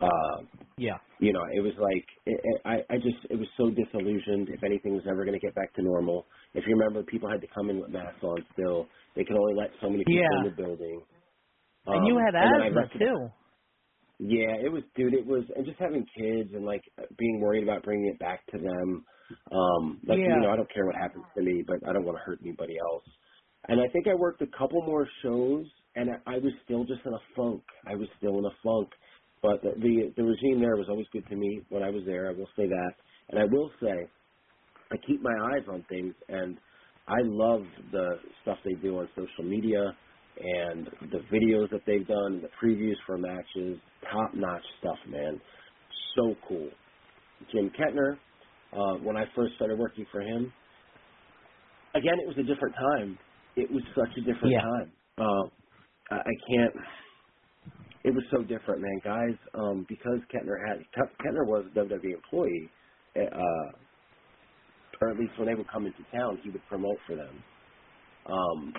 Uh, Yeah. you know, it was like it, it, I I just it was so disillusioned. If anything was ever going to get back to normal, if you remember, people had to come in with masks on. Still, they could only let so many people Yeah. in the building. and you Um, had and asthma too. yeah, it was, dude. It was, and just having kids and like being worried about bringing it back to them. Um, like Yeah. you know, I don't care what happens to me, but I don't want to hurt anybody else. And I think I worked a couple more shows, and I, I was still just in a funk. I was still in a funk. But the, the the regime there was always good to me when I was there. I will say that, and I will say, I keep my eyes on things, and I love the stuff they do on social media and the videos that they've done, the previews for matches, top notch stuff, man. So cool. Jim Kettner, uh, when I first started working for him, again, it was a different time. It was such a different Yeah. time. Uh, I, I can't. It was so different, man. Guys, um, because Kettner had Kettner was a WWE employee, uh, or at least when they would come into town, he would promote for them. Um,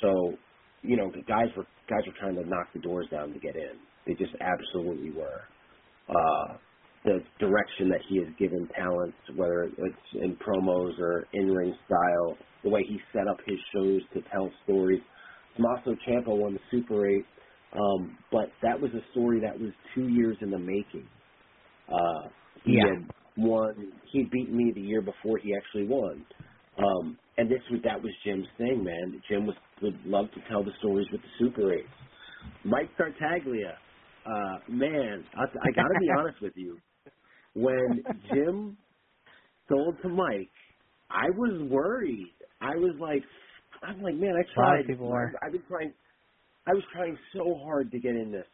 so, you know, guys were guys were trying to knock the doors down to get in. They just absolutely were. Uh, the direction that he has given talent, whether it's in promos or in ring style, the way he set up his shows to tell stories. Tommaso Ciampa won the Super 8, um, but that was a story that was two years in the making. Uh, he Yeah. had won. He beat me the year before he actually won. Um, and this was that was Jim's thing, man. Jim was would love to tell the stories with the Super Eights. Mike Tartaglia, uh, man, I, I got to be honest with you. When Jim sold to Mike, I was worried. I was like, I'm like, man, I A lot of tried. people. I've been trying. I was trying so hard to get in this,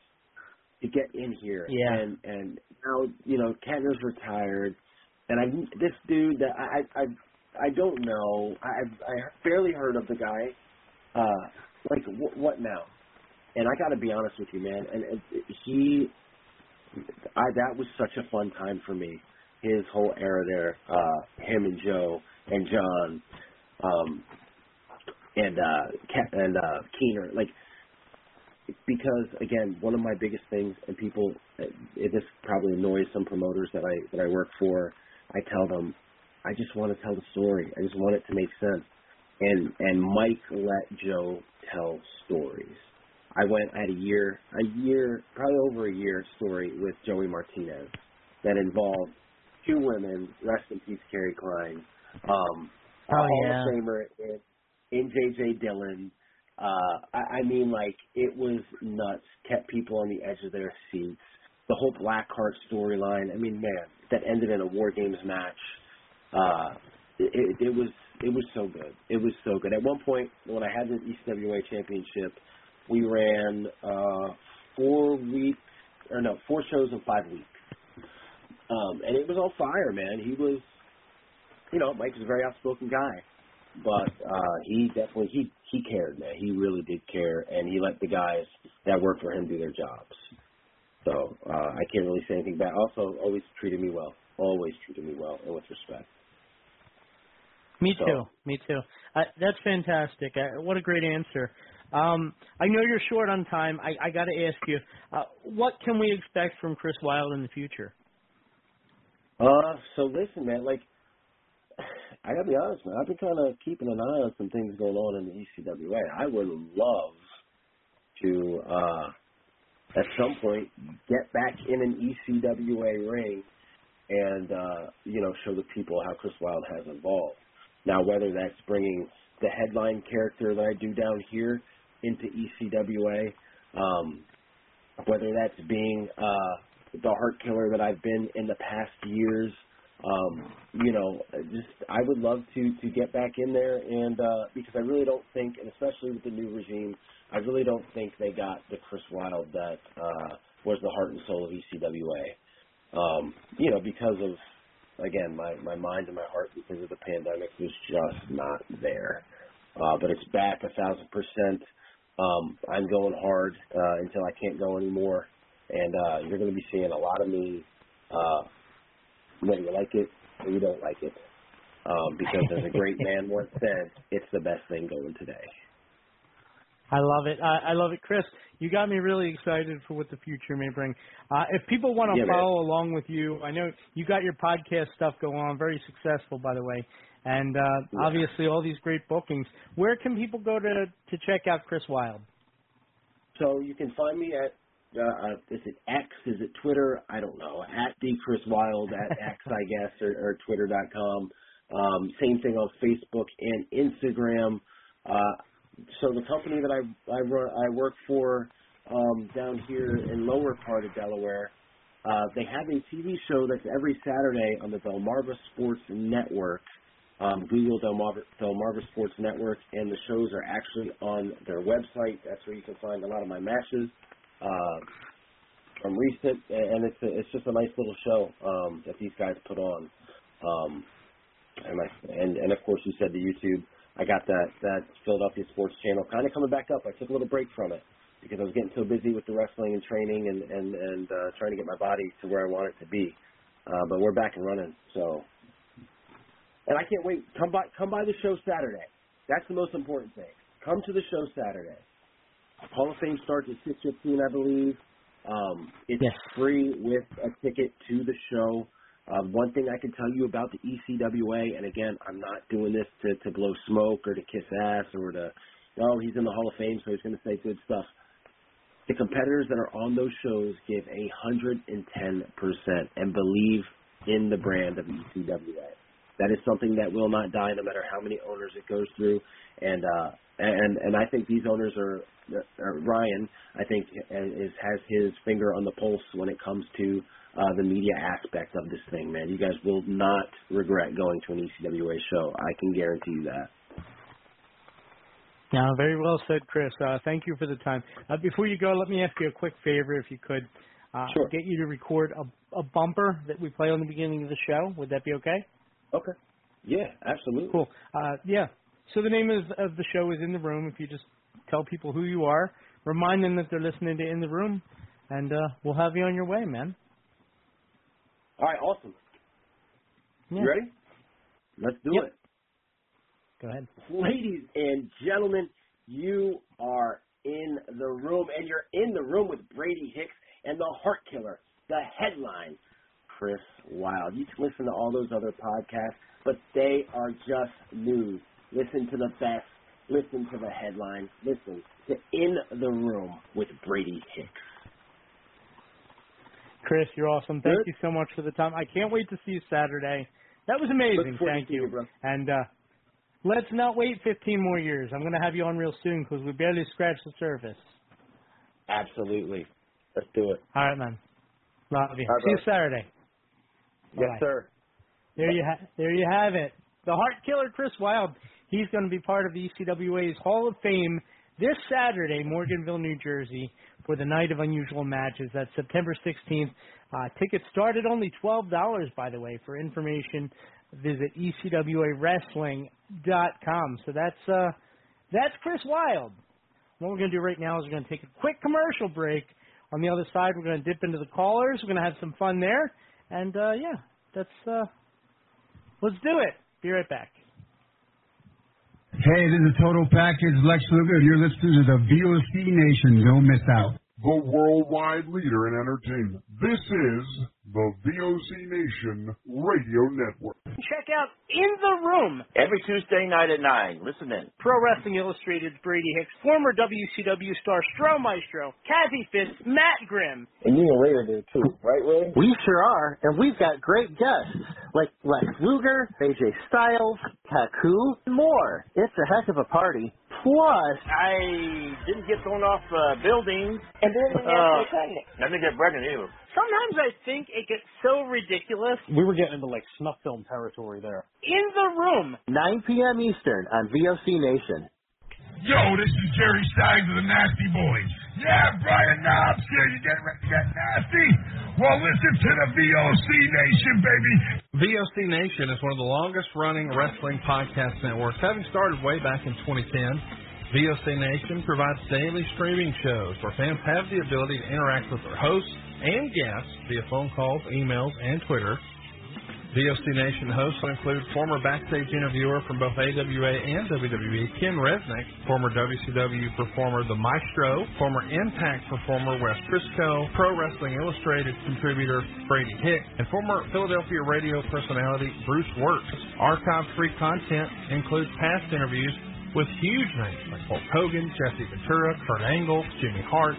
to get in here. Yeah. And and now you know Kettner's retired, and I this dude that I I I don't know. I I barely heard of the guy. Uh, like wh- what now? And I got to be honest with you, man. And, and he, I that was such a fun time for me. His whole era there, uh, him and Joe and John, um, and uh, Ke- and uh, Keener, like because again, one of my biggest things, and people, it, this probably annoys some promoters that I that I work for. I tell them, I just want to tell the story. I just want it to make sense. And and Mike let Joe tell stories. I went I had a year, a year, probably over a year story with Joey Martinez that involved two women. Rest in peace, Kerry Klein. Um, Oh, Hall yeah. of Famer in, in JJ Dillon. Uh, I, I mean, like it was nuts. Kept people on the edge of their seats. The whole Blackheart storyline. I mean, man, that ended in a War Games match. Uh, it, it, it was it was so good. It was so good. At one point, when I had the ECWA championship, we ran uh, four weeks or no, four shows in five weeks. Um, and it was on fire, man. He was, you know, Mike was a very outspoken guy but uh he definitely he he cared man he really did care and he let the guys that work for him do their jobs so uh i can't really say anything bad also always treated me well always treated me well and with respect Me So- too. Me too. Uh, that's fantastic. Uh, what a great answer. Um, I know you're short on time. I, I got to ask you, uh, what can we expect from Chris Wylde in the future? uh so listen man like i gotta be honest man i've been kind of keeping an eye on some things going on in the ecwa i would love to uh at some point get back in an ecwa ring and uh, you know show the people how Chris Wylde has evolved. Now, whether that's bringing the headline character that I do down here into ECWA, um, whether that's being uh, the heart killer that I've been in the past years, um, you know, just I would love to to get back in there and uh, because I really don't think, and especially with the new regime, I really don't think they got the Chris Wylde that uh, was the heart and soul of ECWA um, you know, because of again my my mind and my heart because of the pandemic was just not there. Uh, but it's back a thousand percent. Um, I'm going hard uh, until I can't go anymore, and uh, you're going to be seeing a lot of me, uh, whether you like it or you don't like it, um, because as a great man once said, it's the best thing going today. I love it. I, I love it, Chris. You got me really excited for what the future may bring. Uh, if people want to Yeah, man. follow along with you, I know you got your podcast stuff going on, very successful, by the way, and uh, Yeah. obviously all these great bookings. Where can people go to to check out Chris Wylde? So you can find me at uh, is it X? Is it Twitter? I don't know. At the Chris Wylde at X, I guess, or, or Twitter.com. Um, same thing on Facebook and Instagram. Uh, so the company that I I, run, I work for um, down here in lower part of Delaware, uh, they have a TV show that's every Saturday on the Delmarva Sports Network. Um, Google Delmarva, Delmarva Sports Network, and the shows are actually on their website. That's where you can find a lot of my matches uh, from recent, and it's a, it's just a nice little show um, that these guys put on. Um, and, my, and and of course, you said the YouTube. I got that that Philadelphia Sports Channel kind of coming back up. I took a little break from it because I was getting so busy with the wrestling and training and and and uh, trying to get my body to where I want it to be. Uh, but we're back and running, so. And I can't wait. Come by come by the show Saturday. That's the most important thing. Come to the show Saturday. Hall of Fame starts at six fifteen, I believe. Um, it's Yes. free with a ticket to the show. Um, one thing I can tell you about the ECWA, and again, I'm not doing this to, to blow smoke or to kiss ass or to, oh, he's in the Hall of Fame, so he's going to say good stuff. The competitors that are on those shows give a hundred and ten percent and believe in the brand of ECWA. That is something that will not die, no matter how many owners it goes through. And uh, and and I think these owners are, are Ryan. I think is has his finger on the pulse when it comes to uh, the media aspect of this thing. Man, you guys will not regret going to an ECWA show. I can guarantee you that. Now, very well said, Chris. Uh, thank you for the time. Uh, before you go, let me ask you a quick favor, if you could. Uh, Sure. Get you to record a, a bumper that we play on the beginning of the show. Would that be okay? Okay. Yeah, absolutely. Cool. Uh, yeah. So the name of, of the show is In the Room. If you just tell people who you are, remind them that they're listening to In the Room, and uh, we'll have you on your way, man. All right, awesome. Yeah. You ready? Let's do Yep. it. Go ahead. Ladies and gentlemen, you are in the room, and you're in the room with Brady Hicks and the Heart Killer, the headline, Chris Wylde. You can listen to all those other podcasts, but they are just news. Listen to the best. Listen to the headline. Listen to In the Room with Brady Hicks. Chris, you're awesome. Thank Good. you so much for the time. I can't wait to see you Saturday. That was amazing. Thank you. you, bro. And uh, let's not wait 15 more years. I'm going to have you on real soon because we barely scratched the surface. Absolutely. Let's do it. All right, man. Love you. Right, see you. Saturday. Yes, Bye-bye. sir. There you ha- there you have it. The Heart Killer, Chris Wylde. He's going to be part of the ECWA's Hall of Fame this Saturday, Morganville, New Jersey, for the Night of Unusual Matches. That's September 16th. Uh, tickets start at only twelve dollars, by the way. For information, visit ecwawrestling.com. So that's uh, that's Chris Wylde. What we're going to do right now is we're going to take a quick commercial break. On the other side, we're going to dip into the callers. We're going to have some fun there, and uh, yeah, that's uh, let's do it. Be right back. Hey, this is Total Package Lex Luger. You're listening to the VOC Nation. Don't miss out. the worldwide leader in entertainment. This is the VOC Nation Radio Network. Check out In the Room, Every Tuesday night at 9. Listen in. Pro Wrestling Illustrated's Brady Hicks, former WCW star Stro Maestro, Kathy Fitz, Matt Grimm. And you and Ray are there too, right, Ray? We sure are, and we've got great guests like Lex Luger, AJ Styles, Taku, and more. It's a heck of a party. Plus, I didn't get thrown off uh, buildings. And then the Uh, national pregnant. I didn't get pregnant either. Sometimes I think it gets so ridiculous. We were getting into like snuff film territory there. In the Room. 9 p.m. Eastern on VOC Nation. Yo, this is Jerry Stein of the Nasty Boys. Yeah, Brian Knobbs here. You getting ready to get nasty? Well, listen to the VOC Nation, baby. VOC Nation is one of the longest running wrestling podcast networks, having started way back in 2010. VOC Nation provides daily streaming shows where fans have the ability to interact with their hosts and guests via phone calls, emails, and Twitter. VOC Nation hosts will include former backstage interviewer from both AWA and WWE, Ken Resnick, former WCW performer The Maestro, former Impact performer Wes Brisco, Pro Wrestling Illustrated contributor Brady Hick, and former Philadelphia radio personality Bruce Wirtz. Archive free content includes past interviews with huge names like Hulk Hogan, Jesse Ventura, Kurt Angle, Jimmy Hart,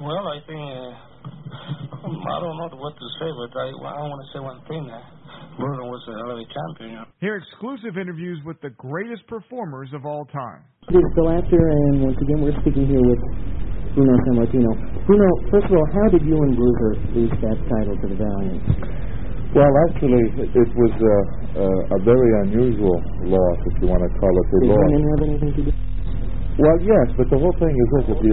Well, I think uh, I don't know what to say, but I, I want to say one thing. Uh, Bruno was a hell of a champion. Hear exclusive interviews with the greatest performers of all time. This is Bill Apter, and once again, we're speaking here with Bruno Sammartino. Bruno, first of all, how did you and Bruiser lose that title to the Valiant? Well, actually, it was a, a, a very unusual loss, if you want to call it a Did loss. women have anything to do? Well, yes, but the whole thing is this: if the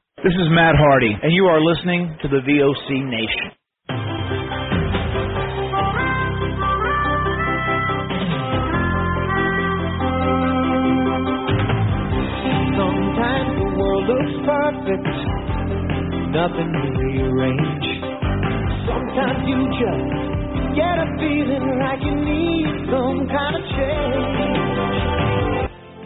This is Matt Hardy, and you are listening to the VOC Nation. Sometimes the world looks perfect, nothing to rearrange. Sometimes you just get a feeling like you need some kind of change.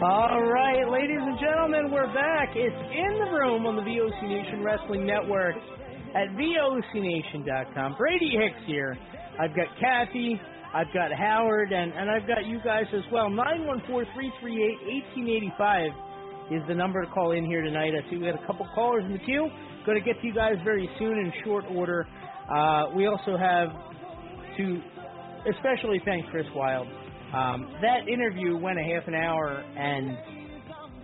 All right, ladies and gentlemen, we're back. It's in the room on the VOC Nation Wrestling Network at VOCNation.com. Brady Hicks here. I've got Kathy, I've got Howard, and, and I've got you guys as well. 914-338-1885 is the number to call in here tonight. I see we had a couple callers in the queue. Going to get to you guys very soon in short order. Uh, we also have to especially thank Chris Wylde. Um, that interview went a half an hour, and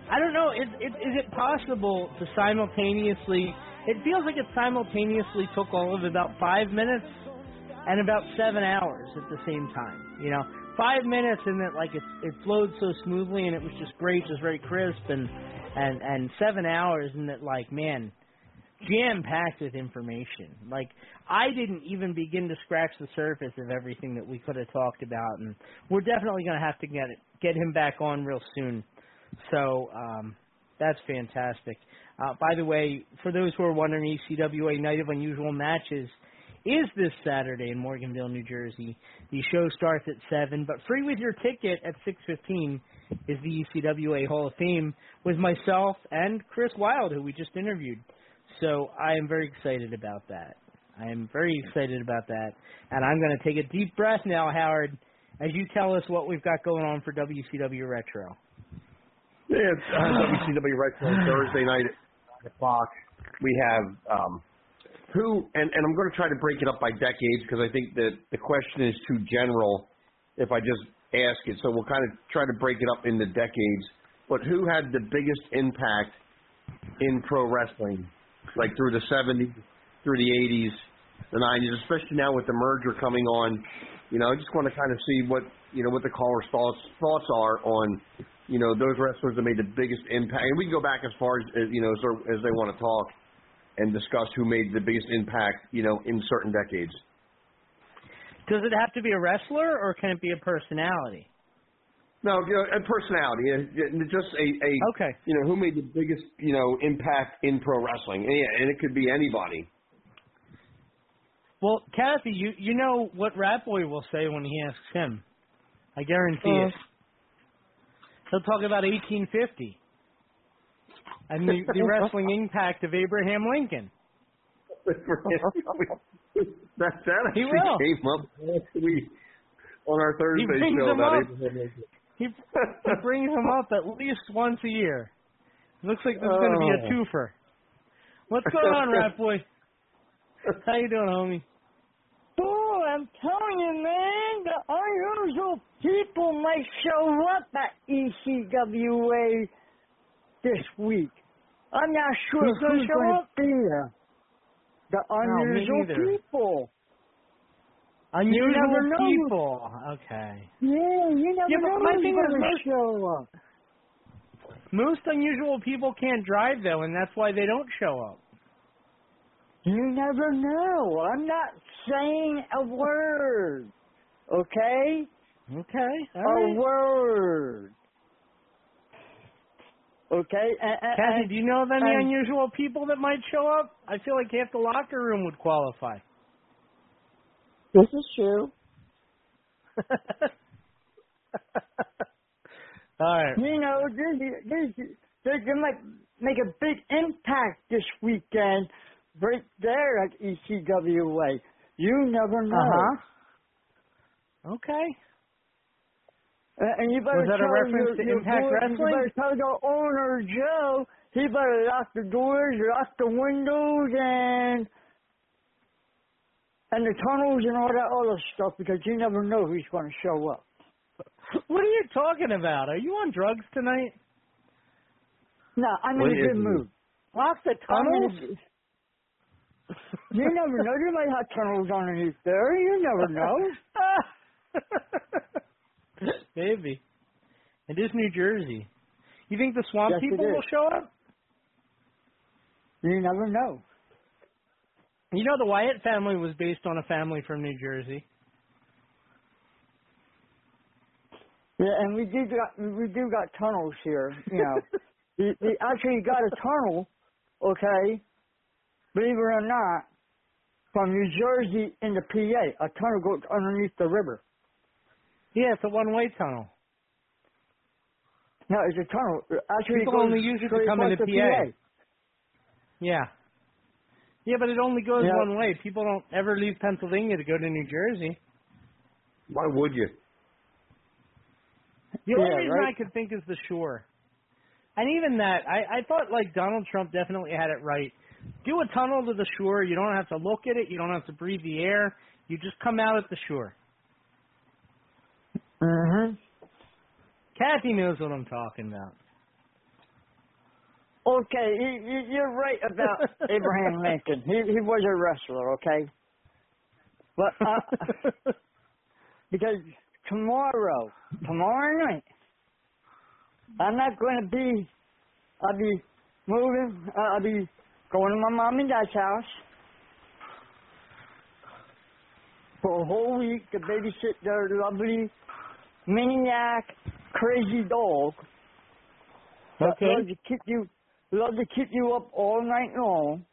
I don't know. Is, is, is it possible to simultaneously? It feels like it simultaneously took all of about five minutes and about seven hours at the same time. You know, five minutes and that like it it flowed so smoothly and it was just great, just very crisp, and and and seven hours and that like man, jam packed with information. Like I didn't even begin to scratch the surface of everything that we could have talked about, and we're definitely going to have to get it, get him back on real soon. So um, that's fantastic. Uh, by the way, for those who are wondering, ECWA Night of Unusual Matches is this Saturday in Morganville, New Jersey. The show starts at seven, but free with your ticket at six fifteen is the ECWA Hall of Fame with myself and Chris Wylde, who we just interviewed. So I am very excited about that. I am very excited about that, and I'm going to take a deep breath now, Howard, as you tell us what we've got going on for WCW Retro. Yeah, it's uh, WCW Retro Thursday night at 9 o'clock. We have um, who, and, and I'm going to try to break it up by decades because I think that the question is too general if I just ask it. So we'll kind of try to break it up into decades. But who had the biggest impact in pro wrestling, like through the 70s, through the 80s, the 90s, especially now with the merger coming on? You know, I just want to kind of see what you know what the callers' thoughts thoughts are on you know those wrestlers that made the biggest impact. And we can go back as far as you know as, as they want to talk and discuss who made the biggest impact, you know, in certain decades. Does it have to be a wrestler, or can it be a personality? No, you know, a personality, just a, a okay. You know, who made the biggest you know impact in pro wrestling, and, yeah, and it could be anybody. Well, Kathy, you you know what Rat Boy will say when he asks him. I guarantee Uh. it. He'll talk about 1850 and the, the wrestling impact of Abraham Lincoln. that that He actually will. came up last week on our Thursday show about up. Abraham Lincoln. He, he brings him up at least once a year. Looks like there's going to be a Oh. twofer. What's going on, Rat Boy? How you doing, homie? I'm telling you, man, the unusual people might show up at ECWA this week. I'm not sure Who's gonna who's show gonna up? be there. The unusual neither. people. Unusual never know. people. Okay. Yeah, you never Yeah, know my thing is most- show up. Most unusual people can't drive though, and that's why they don't show up. You never know. I'm not saying a word. Okay? Okay. a All right. word. Okay? And, and, Kathy, and- do you know of any and- unusual people that might show up? I feel like half the locker room would qualify. This is true. All right. You know, this, this, they're going to make a big impact this weekend right there at E ECWA. You never know. Uh-huh. Okay. Uh, and you better Was that a tell reference your, to your Impact boy- Wrestling? You better tell the owner Joe. He better lock the doors, lock the windows, and and the tunnels and all that other stuff because you never know who's going to show up. What are you talking about? Are you on drugs tonight? No, I'm What in a good mood. Lock the I'm in a tunnels? You never know. You might have tunnels underneath there. You never know. Maybe. It is New Jersey. You think the swamp Yes, people will show up? You never know. You know, the Wyatt family was based on a family from New Jersey. Yeah, and we do got we do got tunnels here. You know, we, we actually got a tunnel. Okay, believe it or not, from New Jersey into PA, a tunnel goes underneath the river. Yeah, it's a one-way tunnel. No, it's a tunnel. Actually, People only use it to straight come into the PA. Yeah. Yeah, but it only goes Yeah. one way. People don't ever leave Pennsylvania to go to New Jersey. Why would you? The only Yeah, reason right. I could think is the shore. And even that, I, I thought like Donald Trump definitely had it right. Do a tunnel to the shore. You don't have to look at it. You don't have to breathe the air. You just come out at the shore. Mm-hmm. Kathy knows what I'm talking about. Okay, you, you, you're right about Abraham Lincoln. He he was a wrestler, okay. But uh, because tomorrow, tomorrow night, I'm not going to be. I'll be moving. Uh, I'll be going to my mom and dad's house for a whole week to babysit their lovely maniac, crazy dog. Okay. Love to keep you, love to keep you up all night long.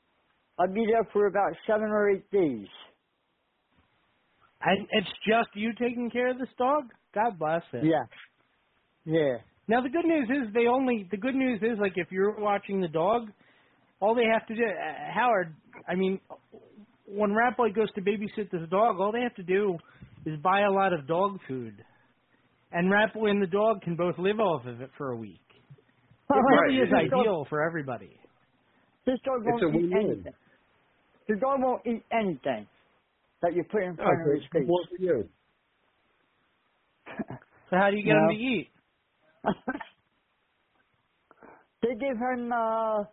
I'll be there for about seven or eight days. And it's just you taking care of this dog? God bless it. Yeah. Yeah. Now the good news is they only the good news is like if you're watching the dog, all they have to do uh, Howard, I mean when Rat Boy goes to babysit this dog, all they have to do is buy a lot of dog food. And Rat Boy and the dog can both live off of it for a week. It really is This dog- ideal for everybody. This dog won't eat win-win. anything. The dog won't eat anything that you put in Oh, front of his face. What for you? So how do you get him to eat? they give him uh, lunch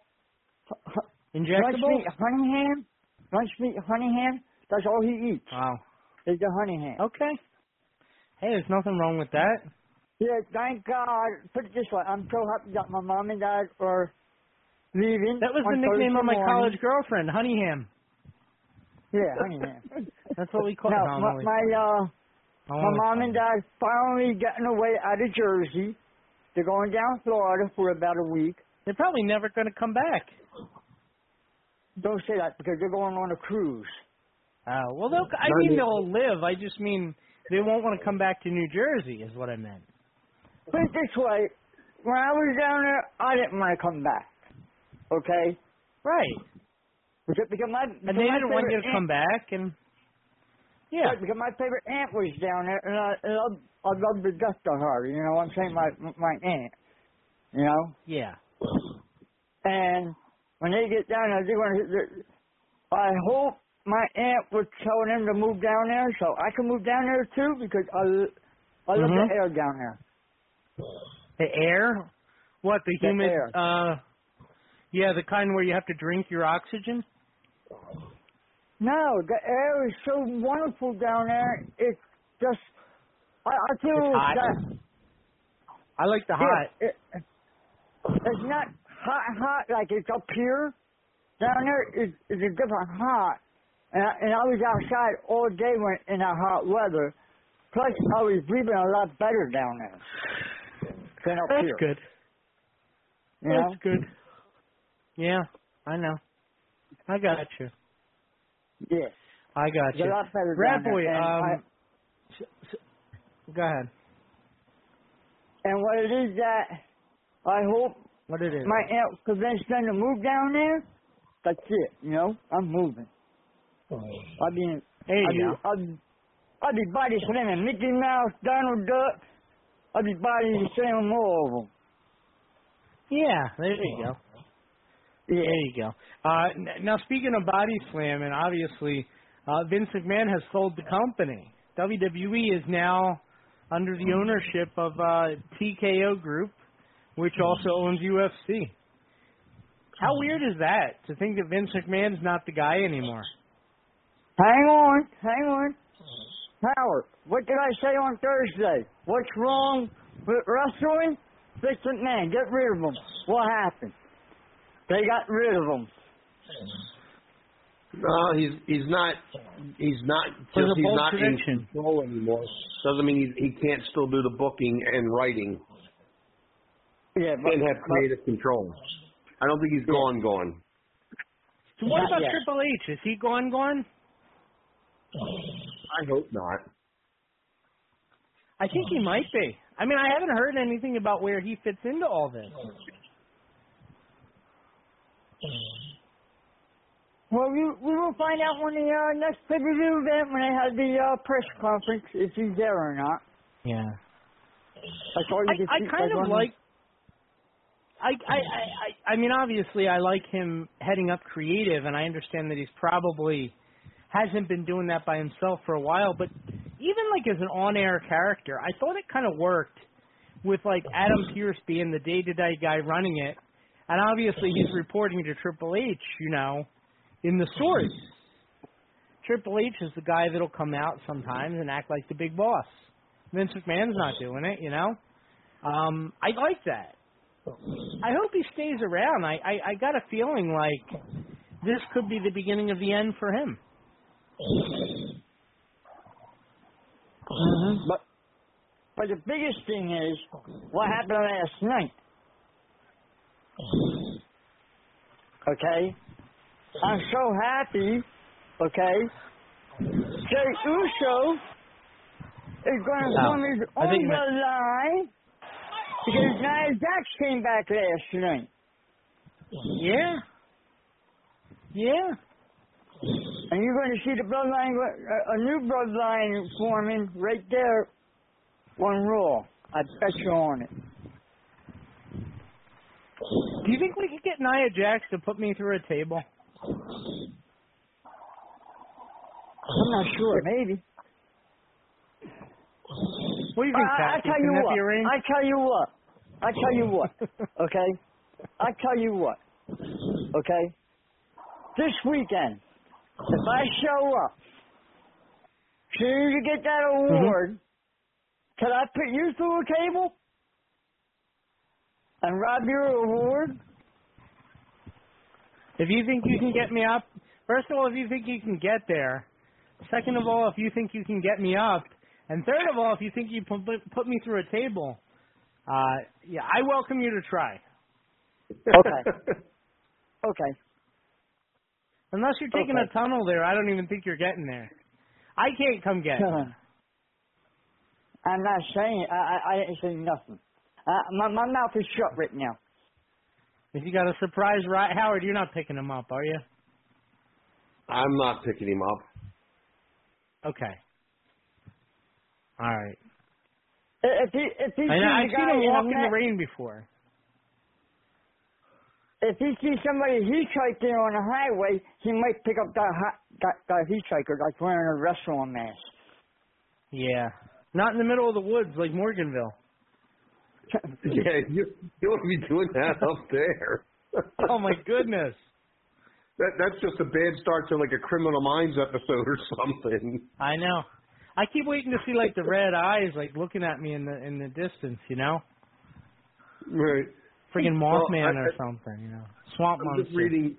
Injectable? meat, honey ham, lunch meat, honey ham. That's all he eats. Wow. Is the honey ham. Okay. Hey, there's nothing wrong with that. Yeah, thank God. Put it this way, I'm so happy that my mom and dad are leaving. That was the nickname Thursday of my morning. college girlfriend, Honey Ham. Yeah, honey ham. That's what we call no, it. my, my uh, Oh, my mom and dad finally getting away out of Jersey. They're going down Florida for about a week. They're probably never going to come back. Don't say that because they're going on a cruise. Oh, well, they'll, I mean they'll live. I just mean they won't want to come back to New Jersey, is what I meant. Put it this way, when I was down there, I didn't want to come back. Okay? Right. Because, because my, And because they my didn't want you favorite to come back, and yeah. Right, because my favorite aunt was down there, and I, and I, I love the death to her. You know what I'm saying? My my aunt. You know? Yeah. And when they get down there, they're going to. I hope my aunt would tell them to move down there, so I can move down there too, because I, I love Mhm. the air down there. The air? What, the The humid, air. uh, yeah, the kind where you have to drink your oxygen? No, the air is so wonderful down there. It's just, I, I feel It's hot. that. I like the hot. it, it's not hot, hot like it's up here. Down there is is a different hot. And I, and I was outside all day when in that hot weather. Plus, I was breathing a lot better down there than up That's here. good. You know? That's good. Yeah, I know. I got you. Yeah. I got It's a you. lot better down there, um, I- s- s- go ahead. And what it is that I hope What it is? my aunt convinced them to move down there. That's it. You know, I'm moving. I mean, There you I'll be, go. I'll, be- I'll be body slamming Mickey Mouse, Donald Duck. I'll be body slamming more of them. Yeah, there you go. Yeah. There you go. Uh, n- now, speaking of body slamming, obviously, uh, Vince McMahon has sold the company. WWE is now under the ownership of uh, TKO Group, which hmm. also owns UFC. How hmm. weird is that to think that Vince McMahon's not the guy anymore? Hang on, hang on. Howard, what did I say on Thursday? What's wrong with wrestling? Fix it, man. Get rid of them. What happened? They got rid of them. No, he's he's not he's not just he's bold not in control anymore. Doesn't mean he, he can't still do the booking and writing Yeah, but, and have creative control. I don't think he's gone gone. So what Not about yet. Triple H? Is he gone gone? I hope not. I think he might be. I mean, I haven't heard anything about where he fits into all this. well, we, we will find out when the uh, next pay-per-view event, when they have the uh, press conference, if he's there or not. Yeah. That's all you I, I kind of all- like. I, I I I mean, obviously, I like him heading up creative, and I understand that he's probably hasn't been doing that by himself for a while. But even like as an on-air character, I thought it kind of worked with like Adam Pearce being the day-to-day guy running it, and obviously he's reporting to Triple H, you know, in the stories. Triple H is the guy that'll come out sometimes and act like the big boss. Vince McMahon's not doing it, you know. Um, I like that. I hope he stays around. I, I I got a feeling like this could be the beginning of the end for him. Mm-hmm. But but the biggest thing is what happened last night. Okay, I'm so happy. Okay, Jey Uso is going to form his I own think you meant- line because Nia Jax came back last night. Yeah. Yeah. And you're going to see the bloodline, a, a new bloodline forming right there on Raw. I bet you on it. Do you think we could get Nia Jax to put me through a table? I'm not sure. Maybe. What do you think, I, I tell you what. I tell you what. I tell you what. Okay. I tell you what. Okay. This weekend, if I show up, soon as you get that mm-hmm. award, can I put you through a table and rob your award? If you think you can get me up, first of all, if you think you can get there. Second of all, if you think you can get me up, and third of all, if you think you put, put me through a table, uh, yeah, I welcome you to try. Okay. okay. Unless you're taking Okay. a tunnel there, I don't even think you're getting there. I can't come get you. I'm not saying I I, I didn't say nothing. Uh, my my mouth is shut right now. If you got a surprise, right, Howard, you're not picking him up, are you? I'm not picking him up. Okay. All right. If he if he sees know, a I've guy seen him in walk in the rain before. if he sees somebody hitchhiking on the highway, he might pick up that hi- that, that hitchhiker like wearing a wrestling mask. Yeah. Not in the middle of the woods like Morganville. Yeah, you you won't be doing that up there. Oh my goodness. That that's just a bad start to like a Criminal Minds episode or something. I know. I keep waiting to see like the red eyes like looking at me in the in the distance, you know? Right. Well, Mothman I- or something, you know. Swamp I'm monster. just reading.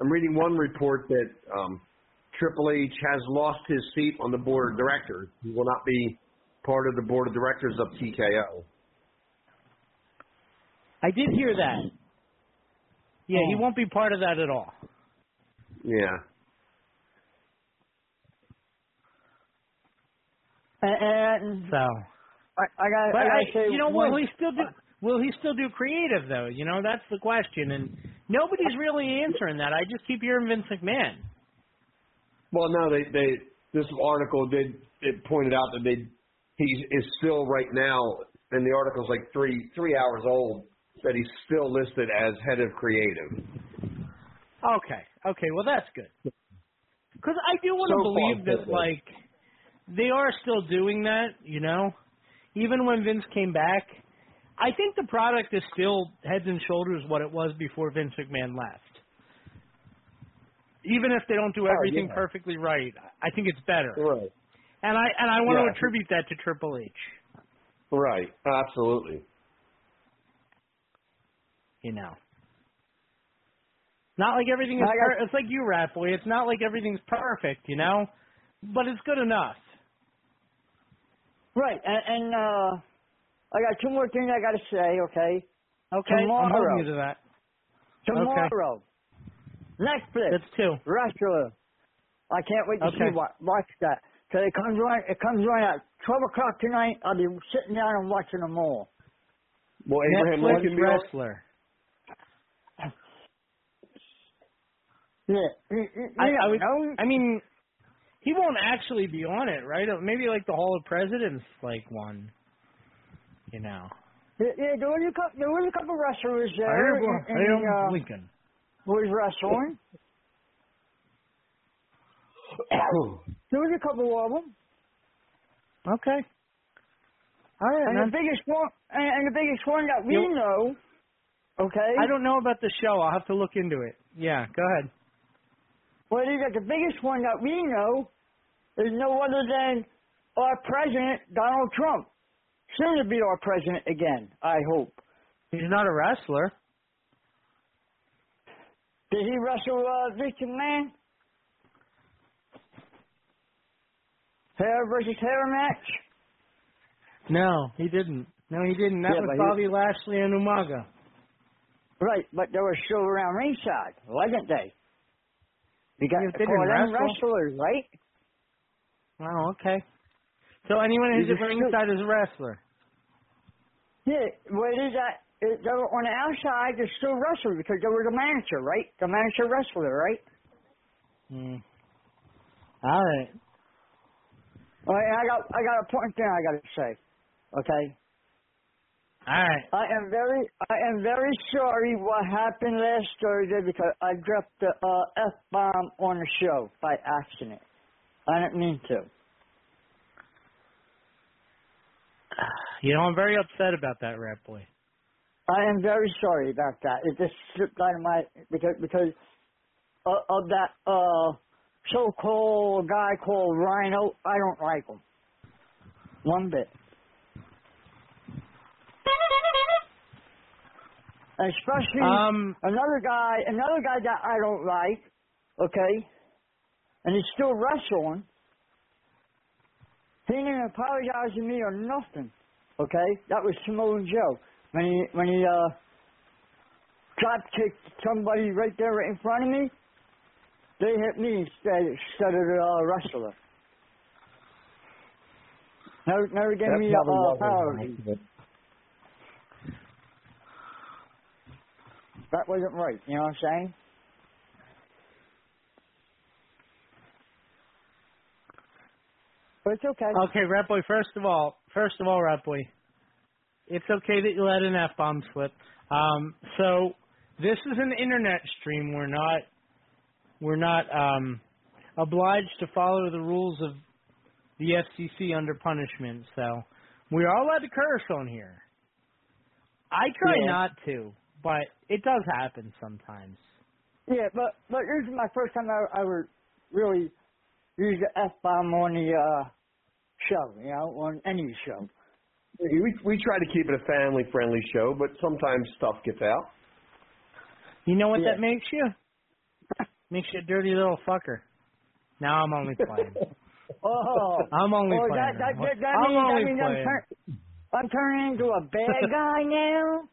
I'm reading one report that um, Triple H has lost his seat on the board of directors. He will not be part of the board of directors of TKO. I did hear that. Yeah, he Oh. won't be part of that at all. Yeah. And, and So, I, I got. but I I, gotta say, you know, one, will he still do? Will he still do creative though? You know, that's the question, and nobody's really answering that. I just keep hearing Vince McMahon. Well, no, they they this article did it pointed out that they he is still right now, and the article's like three three hours old. That he's still listed as head of creative. Okay, okay, well that's good. Because I do want to So believe that good. like they are still doing that. You know, even when Vince came back, I think the product is still heads and shoulders what it was before Vince McMahon left. Even if they don't do Oh, everything yeah. perfectly right, I think it's better. Right. And I and I want Yeah. to attribute that to Triple H. Right. Absolutely. You know. Not like everything is. Per- it's like you, Rat Boy. It's not like everything's perfect, you know, but it's good enough. Right, and, and uh, I got two more things I got to say. Okay. Okay, I'm Tomorrow. holding you to that. Tomorrow. Netflix. That's two. Wrestler. I can't wait to Okay. see what watch that. So it comes right. It comes right at twelve o'clock tonight. I'll be sitting down and watching them all. Well, Abraham Netflix Lincoln be on? wrestler. Yeah. You, you, I, I, would. I mean, he won't actually be on it, right? Maybe like the Hall of Presidents, like one. You know. Yeah, there was a couple. There was a couple wrestlers there. Abraham and, and, uh, Lincoln. was wrestling. there was a couple of them. Okay. All right, And man. the biggest one, and, and the biggest one that we You- know. Okay. I don't know about the show. I'll have to look into it. Yeah, go ahead. Well, you got the biggest one that we know is no other than our president, Donald Trump. Soon to be our president again, I hope. He's not a wrestler. Did he wrestle uh, Vince McMahon? Hair versus hair match? No, he didn't. No, he didn't. That Yeah, was but he- Bobby Lashley and Umaga. Right, but they were still around ringside, wasn't they? You got Yeah, to they call them wrestle. wrestlers, right? Oh, okay. So anyone who's at ringside is a wrestler. Yeah, well, it is that it, they were on the outside, they're still wrestlers because they were the manager, right? The manager wrestler, right? Hmm. All right. All right, I got I got a point thing I got to say. Okay. All right. I am very I am very sorry what happened last Thursday because I dropped the uh, f bomb on the show by accident. I didn't mean to. You know, I'm very upset about that, Rat Boy. I am very sorry about that. It just slipped out of my because because of, of that uh so-called guy called Rhyno. I don't like him one bit. Especially Um, another guy, another guy that I don't like. Okay, and he's still wrestling. He didn't apologize to me or nothing. Okay, that was Samoa Joe when he when he uh drop kicked somebody right there right in front of me. They hit me instead instead of the uh, wrestler. Never never gave That me a uh, apology. That wasn't right. You know what I'm saying? But it's okay. Okay, Rat Boy. First of all, first of all, Rat Boy, it's okay that you let an f bomb slip. Um, so this is an internet stream. We're not we're not um, obliged to follow the rules of the FCC under punishment. So we are allowed to curse on here. I try Yeah. not to, but it does happen sometimes. Yeah, but but this is my first time I, I would really use the f bomb on the uh, show. You know, on any show. We we try to keep it a family friendly show, but sometimes stuff gets out. You know what Yeah. that makes you? Makes you a dirty little fucker. Now I'm only playing. Oh, I'm only oh, playing. That, that, that, that I'm means, only that means I'm, playing. turn, I'm turning into a bad guy now.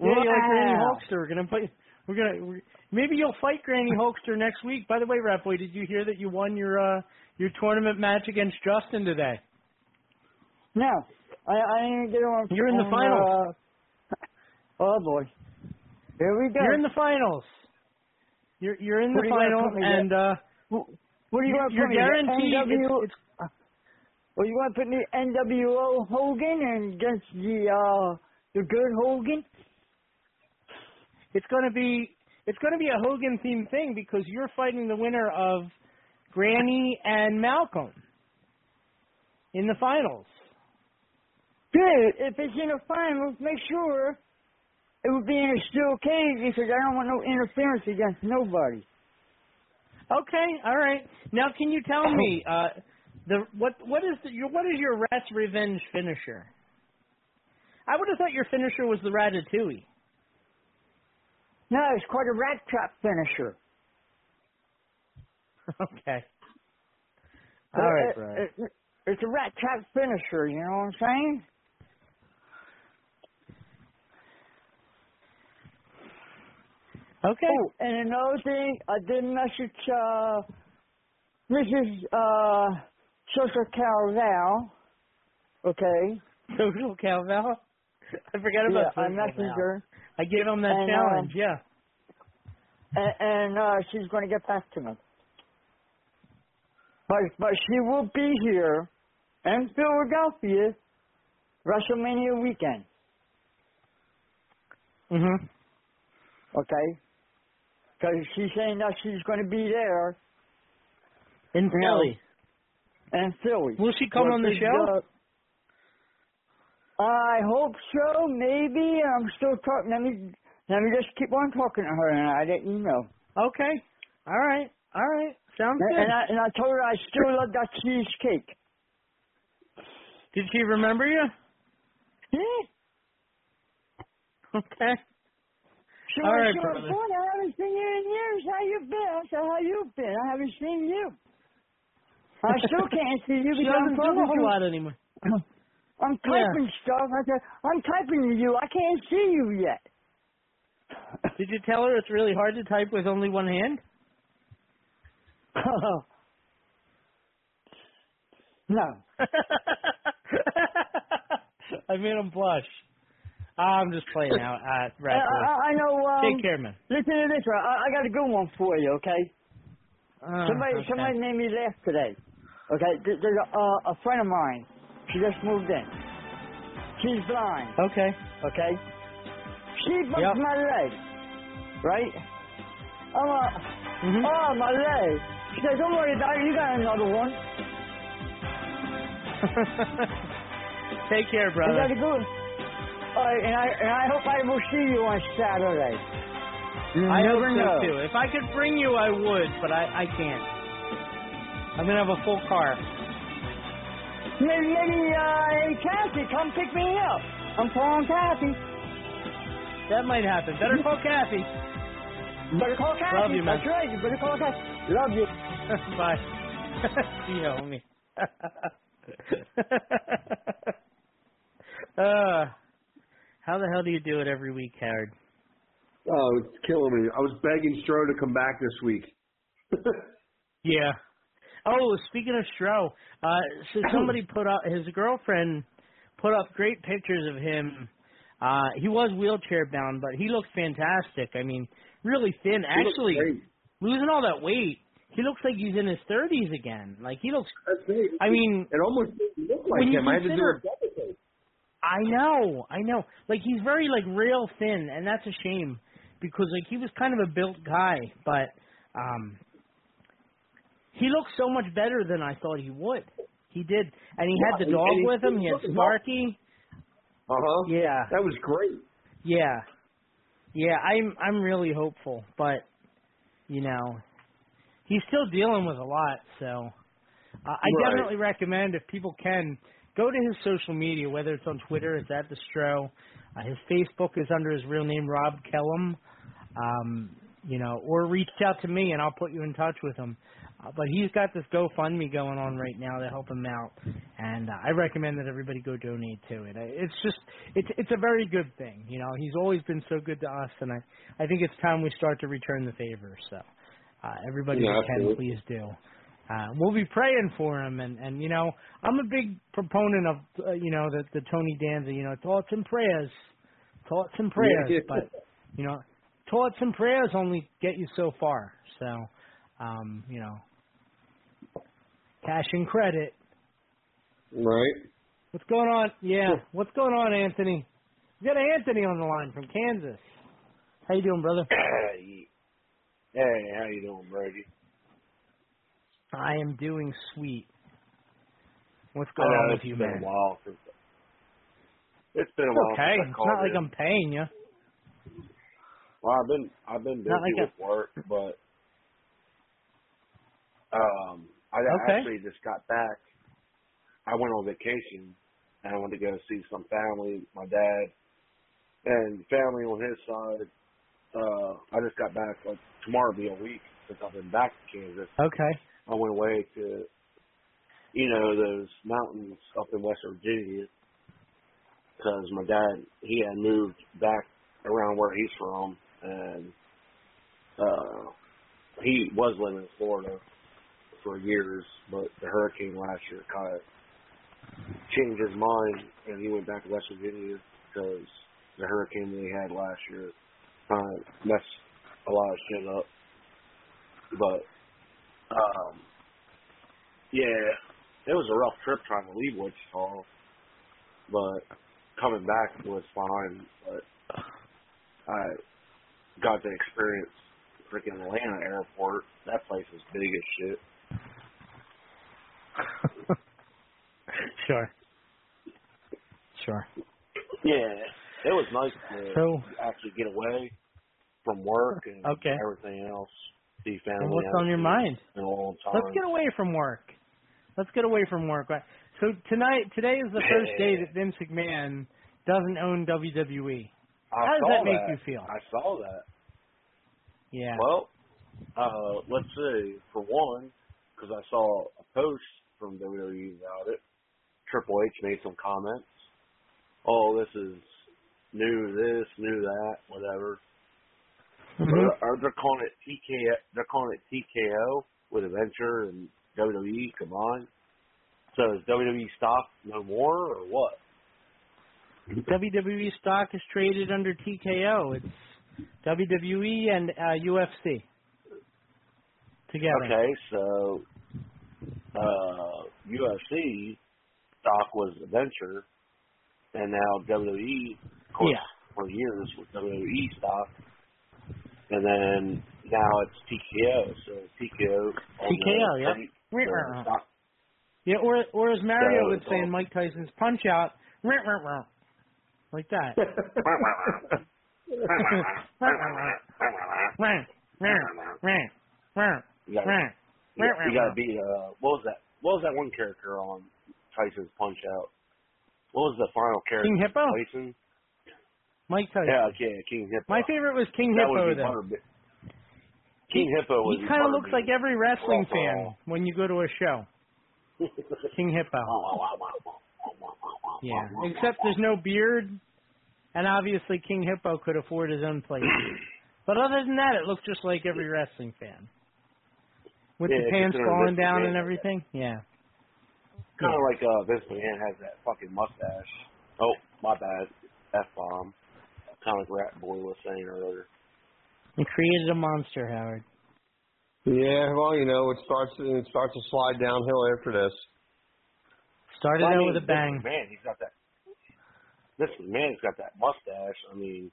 Yeah, you're like Granny Wow. Hulkster. We're gonna play. We're gonna. We're, maybe you'll fight Granny Hulkster next week. By the way, Rat Boy, did you hear that you won your uh your tournament match against Justin today? No, I I didn't get on. You're in the finals. Uh, oh boy, here we go. You're in the finals. You're you're in What the finals, and uh, What are you going to put me? guaranteed. NW, It's, it's, well, you want to put me NWO Hogan and against the uh the good Hogan? it's going to be it's going to be a Hogan themed thing because you're fighting the winner of Granny and Malcolm in the finals. Good. If it's in the finals, make sure it would be in a steel cage because I don't want no interference against nobody. Okay, all right. Now, can you tell me uh, the what what is the, your what is your Rat's Revenge finisher? I would have thought your finisher was the Ratatouille. No, it's quite a rat trap finisher. okay. All right, It- bro. it- it- it's a rat trap finisher. You know what I'm saying? Okay. Oh, and another thing, I did message uh, Mrs. Uh, Social Carval. Okay. Social Calvel. I forgot about yeah, I messaged her, I gave him that And, challenge. um, yeah. and, and uh, she's going to get back to me. But but she will be here in Philadelphia WrestleMania weekend. Mhm. Okay. Because she's saying that she's going to be there In Philly. in Philly. Will she come on the show? I hope so. Maybe I'm still talking. Let me let me just keep on talking to her, and I let you know. Okay. All right. All right. Sounds And, good. and I and I told her I still love that cheesecake. Did she remember you? Yeah. Okay. She All right, brother. "Boy, I haven't seen you in years. How you been? I said, how you been? I haven't seen you. I still can't see you because I'm doesn't do talking a whole to lot anymore. I'm typing stuff. I said, I'm typing to you. I can't see you yet. Did you tell her it's really hard to type with only one hand? no. I made him blush. I'm just playing out. Uh, I, I, I know. Um, Take care, man. Listen to this. right? I, I got a good one for you. Okay. Uh, somebody okay. somebody made me laugh today. Okay. There's a, uh, a friend of mine. She just moved in. She's blind. Okay. Okay. She bumped Yep. my leg. Right. I'm Mm-hmm. oh my leg. She said, "Don't worry about it. You got another one." Take care, You brother. got a good. All right, and I and I hope I will see you on Saturday. You I never hope so know. too. If I could bring you, I would, but I I can't. I'm gonna have a full car. Maybe, maybe uh, Kathy, come pick me up. I'm calling Kathy. That might happen. Better call Kathy. Better call Kathy. Love you, man. That's right. You better call Kathy. Love you. Bye. See you, homie. uh, how the hell do you do it every week, Howard? Oh, it's killing me. I was begging Stro to come back this week. Yeah. Oh, speaking of Stro, uh, so somebody put up his girlfriend put up great pictures of him. Uh, he was wheelchair bound, but he looks fantastic. I mean, really thin. He looks Actually, great. Losing all that weight, he looks like he's in his thirties again. Like he looks. I mean, it almost didn't look like him. I had to do consider- a double. I know, I know. Like he's very like real thin, and that's a shame because like he was kind of a built guy, but um he looked so much better than I thought he would. He did, and he had the dog he- with him. He had Sparky. Uh huh. Yeah, That was great. yeah, yeah. I'm I'm really hopeful, but you know, he's still dealing with a lot. So uh, I Right. definitely recommend if people can go to his social media, whether it's on Twitter, it's at the Stro. Uh, his Facebook is under his real name, Rob Kellum. Um, you know, or reach out to me and I'll put you in touch with him. Uh, but he's got this GoFundMe going on right now to help him out, and uh, I recommend that everybody go donate to it. It's just it's it's a very good thing. You know, he's always been so good to us, and I I think it's time we start to return the favor. So uh, everybody Yeah, can, absolutely. please do. Uh, we'll be praying for him, and and you know I'm a big proponent of uh, you know the the Tony Danza, you know thoughts and prayers, thoughts and prayers, Yeah. but you know thoughts and prayers only get you so far. So um, you know cash and credit. Right. What's going on? Yeah, what's going on, Anthony? We got Anthony on the line from Kansas. How you doing, brother? Hey, hey, how you doing, Brady? I am doing sweet. What's going know on with it's you, been man? a while since. It's been a It's while okay. since I it's not like in. I'm paying you. Well, I've been I've been busy like with work, but um, I Okay. actually just got back. I went on vacation and I went to go see some family, my dad, and family on his side. Uh, I just got back. Like tomorrow will be a week since I've been back to Kansas. Okay. I went away to, you know, those mountains up in West Virginia because my dad he had moved back around where he's from, and uh, he was living in Florida for years, but the hurricane last year kind of changed his mind, and he went back to West Virginia because the hurricane that he had last year kind of messed a lot of shit up. But um, yeah, it was a rough trip trying to leave Wichita, but coming back was fine. But I got to experience freaking Atlanta airport. That place is big as shit. Sure. Sure. Yeah, it was nice to So- actually get away from work and Okay. everything else. See family. And what's on your mind? seen In a long time. Let's get away from work. Let's get away from work. So tonight, today is the first day that Vince McMahon doesn't own WWE. I How does saw that make that. you feel? I saw that. Yeah. Well, uh, let's see. For one, because I saw a post from WWE about it, Triple H made some comments. Oh, this is new. This, new that, whatever. Mhm. But Are they calling it TKO. They're calling it TKO with Adventure and WWE combined. So is WWE stock no more or what? WWE stock is traded under TKO. It's WWE and uh, UFC together. Okay, so uh, UFC stock was Adventure, and now WWE, of course, Yeah. for years was WWE stock, and then now it's TKO. So TKO. TKO, the- yeah. the stock. Yeah, or or as Mario So would say in Mike Tyson's Punch Out, "Rah, rah, rah," like that. Rah, You got you, gotta be uh, what was that? What was that one character on Tyson's Punch Out? What was the final character? King Hippo? Tyson. Mike Tyson. Yeah, okay, King Hippo. My favorite was King that Hippo though. King Hippo was He kind of looks like every wrestling fan when you go to a show. King Hippo. Yeah, except there's no beard, and obviously King Hippo could afford his own place. but other than that, it looks just like every wrestling fan. With Yeah, the pants falling down McMahon and everything. Yeah. Kind of like uh, Vince McMahon has that fucking mustache. Oh, my bad. F bomb. Kind of like Rat Boy was saying earlier. He created a monster, Howard. Yeah, well, you know, it starts it starts to slide downhill after this. Started Well, I out mean, with a bang. Man, he's got that. This man's got that mustache. I mean,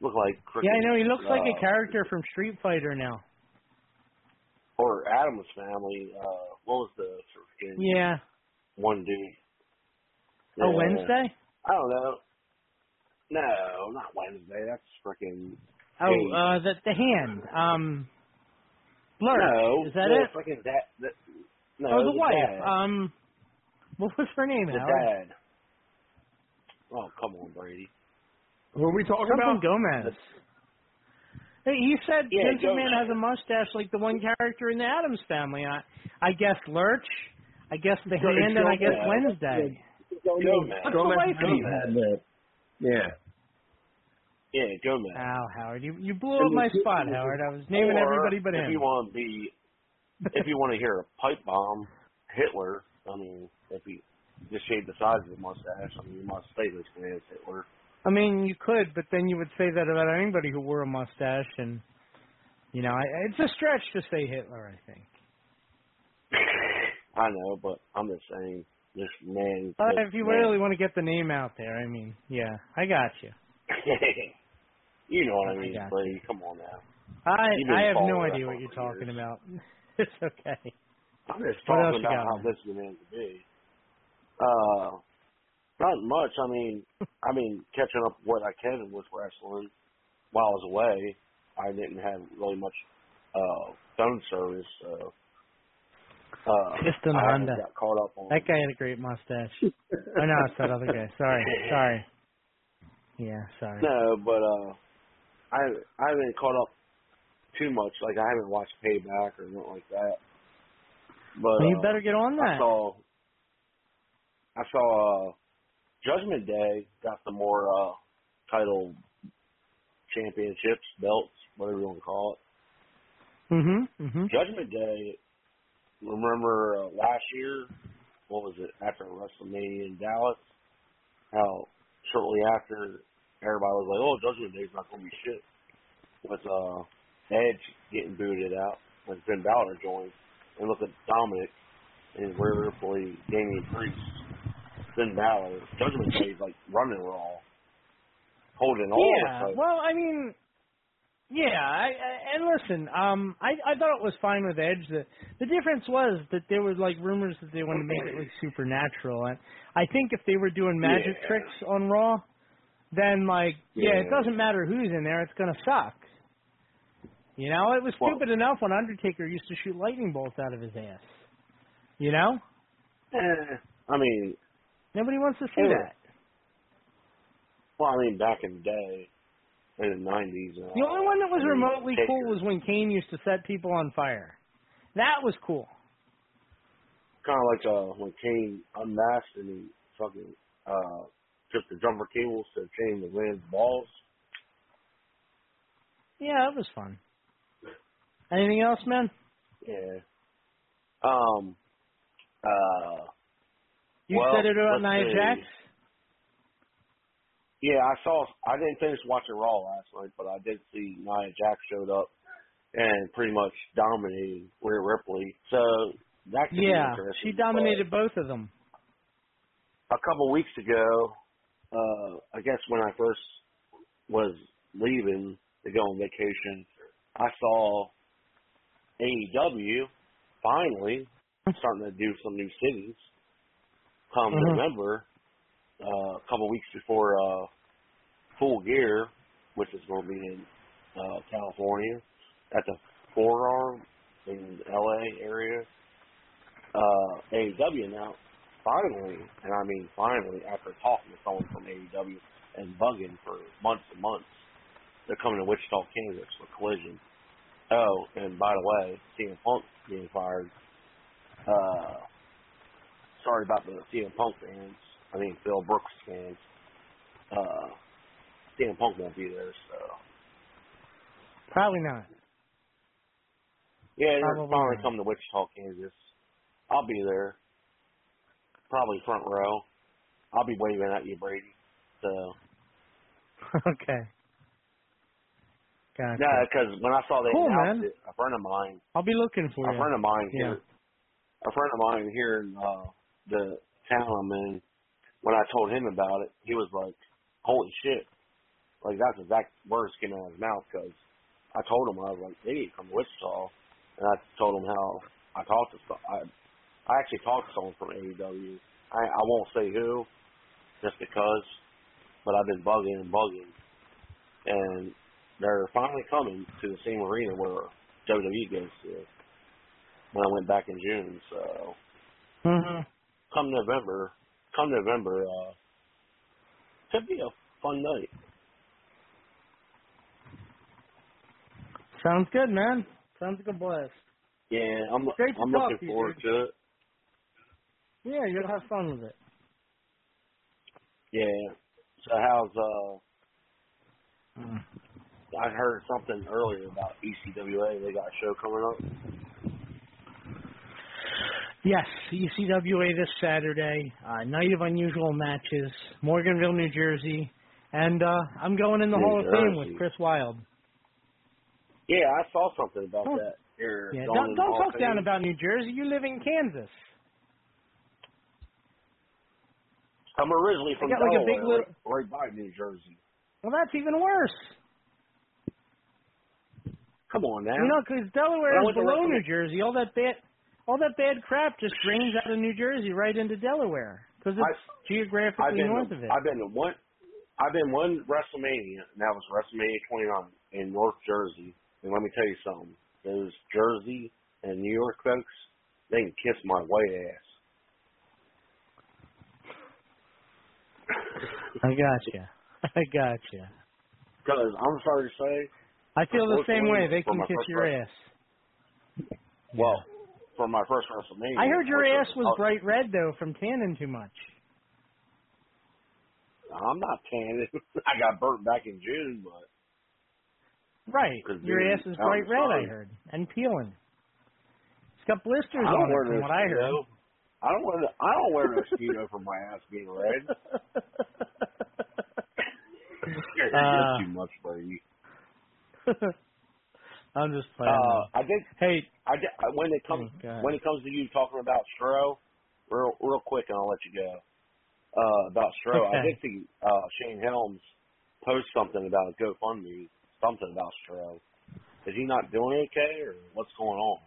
look like. Yeah, I know. He looks like uh, a character from Street Fighter now. Or Addams family. Uh, what was the freaking Yeah. one dude? Oh, Yeah. Wednesday? I don't know. No, not Wednesday. That's freaking. Oh, uh, the the hand. Um, Blur. No, Is that the it? Freaking that. that no, oh, the, the wife. Dad. Um, what was her name, the Howard? dad. Oh, come on, Brady. Who are we talking Something about? Gomez. Hey, he said Yeah, Vince Joe has a mustache like the one character in the Addams Family. I, I guess Lurch, I guess the Joe- Hand, and I guess Joe- Wednesday. Joe Matt. What's the life of? Yeah. Yeah, Joe Matt. Ow, Howard, you you blew up my spot, Howard. I was naming Or everybody but if him. you want to be, if you want to hear a pipe bomb, Hitler. I mean, if you just shave the sides of the mustache, I mean, you must say this man is Hitler. I mean, you could, but then you would say that about anybody who wore a mustache, and you know, I, it's a stretch to say Hitler. I think. I know, but I'm just saying, this man. But this if you man- really want to get the name out there, I mean, yeah, I got you. you know what I I mean, got buddy. Come on now. I I have no idea what you're talking about. it's okay. I'm just What talking about how this is going to be. Uh, not much. I mean, I mean, catching up what I can with wrestling while I was away. I didn't have really much uh phone service, so uh, Piston I Honda. got caught up on. That guy had a great mustache. oh no, it's that other guy. Sorry, sorry. Yeah, sorry. No, but uh, I I haven't caught up too much. Like I haven't watched Payback or nothing like that. But Well, you uh, better get on that. I saw I saw uh, Judgment Day got some more uh, title championships, belts, whatever you want to call it. Mhm. Mhm. Judgment Day. Remember uh, last year? What was it after WrestleMania in Dallas? How shortly after everybody was like, "Oh, Judgment Day's not going to be shit." With uh, Edge getting booted out when Finn Balor joined, and look at Dominik and Rhea Ripley, Damian Priest, Finn Balor. Judgment Day's like running Raw, holding all Yeah. the. Well, I mean, yeah. I, I and listen, um, I I thought it was fine with Edge. The the difference was that there was like rumors that they wanted to make it like supernatural, and I think if they were doing magic Yeah. tricks on Raw, then like yeah, it doesn't matter who's in there, it's gonna suck. You know, it was Well- stupid enough when Undertaker used to shoot lightning bolts out of his ass. You know, Eh, I mean, nobody wants to see Yeah. that. well, I mean, back in the day, in the nineties. Uh, The only one that was remotely Taker- cool was when Kane used to set people on fire. That was cool. kind of like uh when Kane unmasked and he fucking uh took the jumper cables to change the man's balls. Yeah, that was fun. Anything else, man? Yeah. Um. Uh. You well, said it about Nia see. Jax? Yeah, I saw. I didn't finish watching Raw last night, but I did see Nia Jax showed up and pretty much dominated Rhea Ripley. So that could be Yeah, interesting. she dominated both of them. a couple weeks ago, uh, I guess when I first was leaving to go on vacation, I saw AEW finally starting to do some new cities. Come Mhm. November, uh, a couple weeks before uh, Full Gear, which is going to be in uh, California at the Forum in LA area. Uh, AEW announced finally, and I mean finally, after talking to someone from AEW and bugging for months and months, they're coming to Wichita, Kansas for Collision. Oh, and by the way, CM Punk being fired. Uh, sorry about the CM Punk fans. I mean Phil Brooks fans. Uh, CM Punk won't be there, so Probably not. yeah, they're Probably finally not. coming to Wichita, Kansas. I'll be there. Probably front row. I'll be waving at you, Brady. So okay. Gotcha. no, because when I saw they Cool, announced man. it, a friend of mine, I'll be looking for a you. friend of mine Yeah. here, a friend of mine here in uh, the town in, when I told him about it, he was like, "Holy shit!" Like that's exact words came out of his mouth because I told him I was like, "They need to come to Wichita," and I told him how I talked to I, I actually talked to someone from AEW. I I won't say who, just because, but I've been bugging and bugging, and they're finally coming to the same arena where WWE goes to. When I went back in June, so hmm come November, come November, uh, could be a fun night. Sounds good, man. Sounds like a blast. Yeah, I'm Great I'm looking to you, forward dude. to it. Yeah, you'll have fun with it. Yeah. So how's uh? I heard something earlier about ECWA. They got a show coming up. Yes, ECWA this Saturday. Uh, night of unusual matches, Morganville, New Jersey, and uh, I'm going in the New Hall of Fame with Chris Wylde. Yeah, I saw something about Oh. that. Here, Yeah, don't, don't talk down about New Jersey. You live in Kansas. I'm originally from got like a big Delaware, little- right, by New Jersey. Well, that's even worse. Come on now. You know, because Delaware is below New Jersey. All that bad, all that bad crap just drains out of New Jersey right into Delaware because it's I've geographically been north to, of it. I've been to one. I've been one WrestleMania, and that was WrestleMania 29 in North Jersey. And let me tell you something: those Jersey and New York folks, they can kiss my white ass. I gotcha. I gotcha. Because I'm sorry to say, I feel the same way. They can kiss your ass. well, for my first WrestleMania, I heard your ass was bright red though from tanning too much. I'm not tanning. I got burnt back in June, but right, Your dude, ass is I'm bright red. I heard and peeling. It's got blisters on it from what I heard. I don't wear. I don't wear no speedo for my ass being red. Uh, too much you. I'm just playing. Uh, I did. Hey, I did, when it comes Oh, when it comes to you talking about Stro, real real quick, and I'll let you go. Uh, about Stro, I Okay. did see uh, Shane Helms post something about a GoFundMe, something about Stro. Is he not doing okay, or what's going on?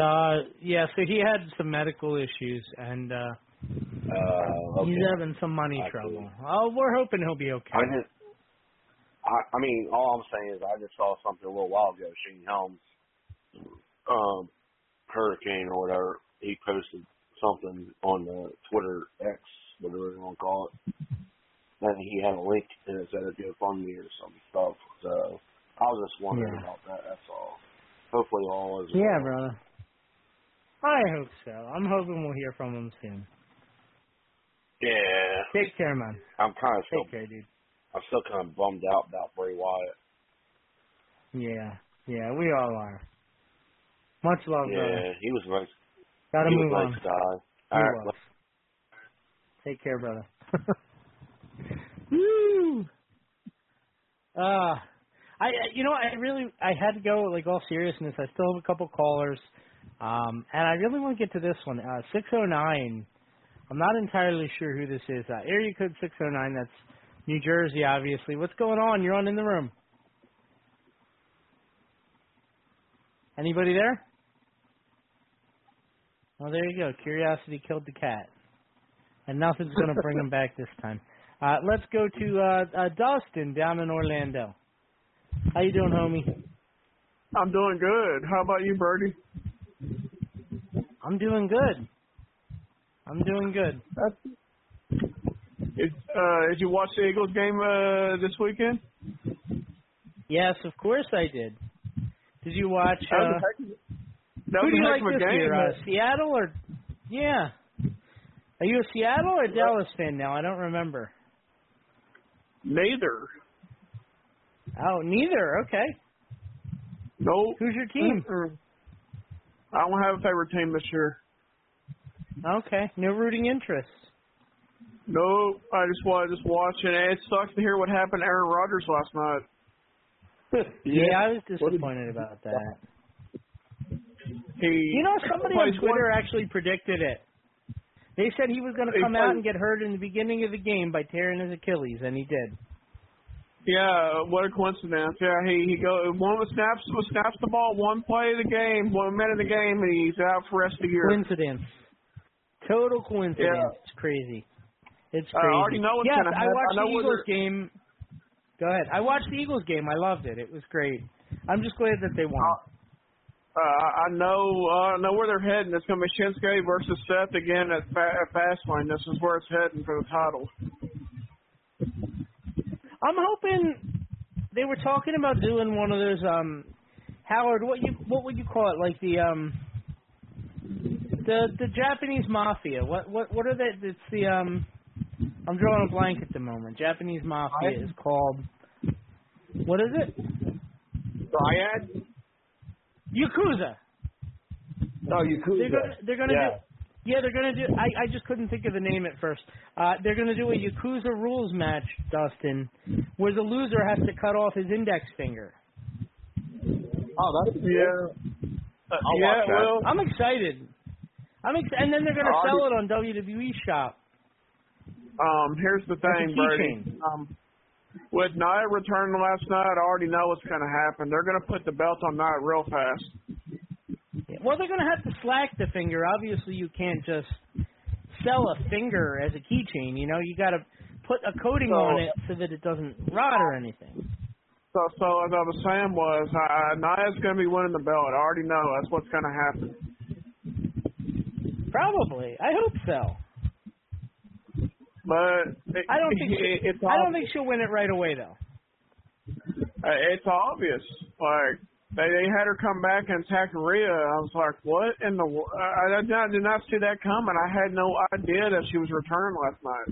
Uh, yeah, so he had some medical issues and uh Uh, okay. he's having some money I see. trouble. Oh, we're hoping he'll be okay. I just, I, I mean, all I'm saying is I just saw something a little while ago. Shane Helms, um, Hurricane or whatever, he posted something on the Twitter X, whatever you want to call it. And he had a link and it said a GoFundMe or some stuff. So I was just wondering Yeah. about that. That's all. Hopefully, all is Yeah, well. brother. I hope so. I'm hoping we'll hear from him soon. Yeah, Take care, man. I'm kind of still, Take care, dude. I'm still kind of bummed out about Bray Wyatt. Yeah, yeah, we all are. Much love, yeah, brother. he was a nice. Gotta he move was on. nice guy. He All right, was. Take care, brother. Woo! Uh, I, you know, I really, I had to go, like, all seriousness. I still have a couple callers. Um, and I really want to get to this one. Uh, 609. I'm not entirely sure who this is. Uh, area code 609. That's New Jersey, obviously. What's going on? You're on in the room. Anybody there? Well, there you go. Curiosity killed the cat, and nothing's going to bring him back this time. Uh, let's go to uh, uh, Dustin down in Orlando. How you doing, homie? I'm doing good. How about you, Birdie? I'm doing good. I'm doing good. Did, uh, did you watch the Eagles game uh, this weekend? Yes, of course I did. Did you watch? That was Uh, a that who was do you like heck of a this game. year? Uh. Seattle or? Yeah. Are you a Seattle or Dallas fan now? I don't remember. Neither. Oh, neither. Okay. Nope. Who's your team? I don't have a favorite team this year. Okay. No rooting interest. Nope. I just want just watching. It sucks to hear what happened to Aaron Rodgers last night. Yeah, I was disappointed about that. He, You know, somebody on Twitter actually predicted it. They said he was going to come out and get hurt in the beginning of the game by tearing his Achilles, and he did. Yeah, what a coincidence. Yeah, he he go one was snaps was snaps the ball one play of the game, one minute of the game, and he's out for the rest of the year. Coincidence. Total coincidence. Yeah. It's crazy. It's I crazy. already know what's yes, gonna I watched I the Eagles game. Go ahead. I watched the Eagles game. I loved it. It was great. I'm just glad that they won. Uh, I know uh, I know where they're heading. It's going to be Shinsuke versus Seth again at, fa- at Fastlane. This is where it's heading for the title. I'm hoping they were talking about doing one of those um Howard, what you what would you call it? Like the um the the Japanese mafia. What what what are they? It's the um. I'm drawing a blank at the moment. Japanese mafia is called. What is it? Triad. Yakuza. Oh, Yakuza. They're gonna they're gonna yeah. do. Yeah, they're gonna do. I I just couldn't think of the name at first. Uh, they're gonna do a Yakuza rules match, Dustin, where the loser has to cut off his index finger. Oh, that's yeah. I'll yeah, watch that. well, I'm excited. I'm ex- and then they're gonna Oh, sell it on WWE Shop. Um, here's the It's a thing, Brady. Um, with Nia returning last night, I already know what's going to happen. They're going to put the belt on Nia real fast. Well, they're gonna have to slack the finger. Obviously, you can't just sell a finger as a keychain. You know, you got to put a coating So- on it so that it doesn't rot or anything. So, so as I was saying was, uh, Nia's going to be winning the belt. I already know that's what's going to happen. Probably. I hope so. But it, I don't think it, she, it's I don't think she'll win it right away though. uh, it's obvious. Like they they had her come back and attack Rhea. I was like, what in the? I, I did not, did not see that coming. I had no idea that she was returning last night.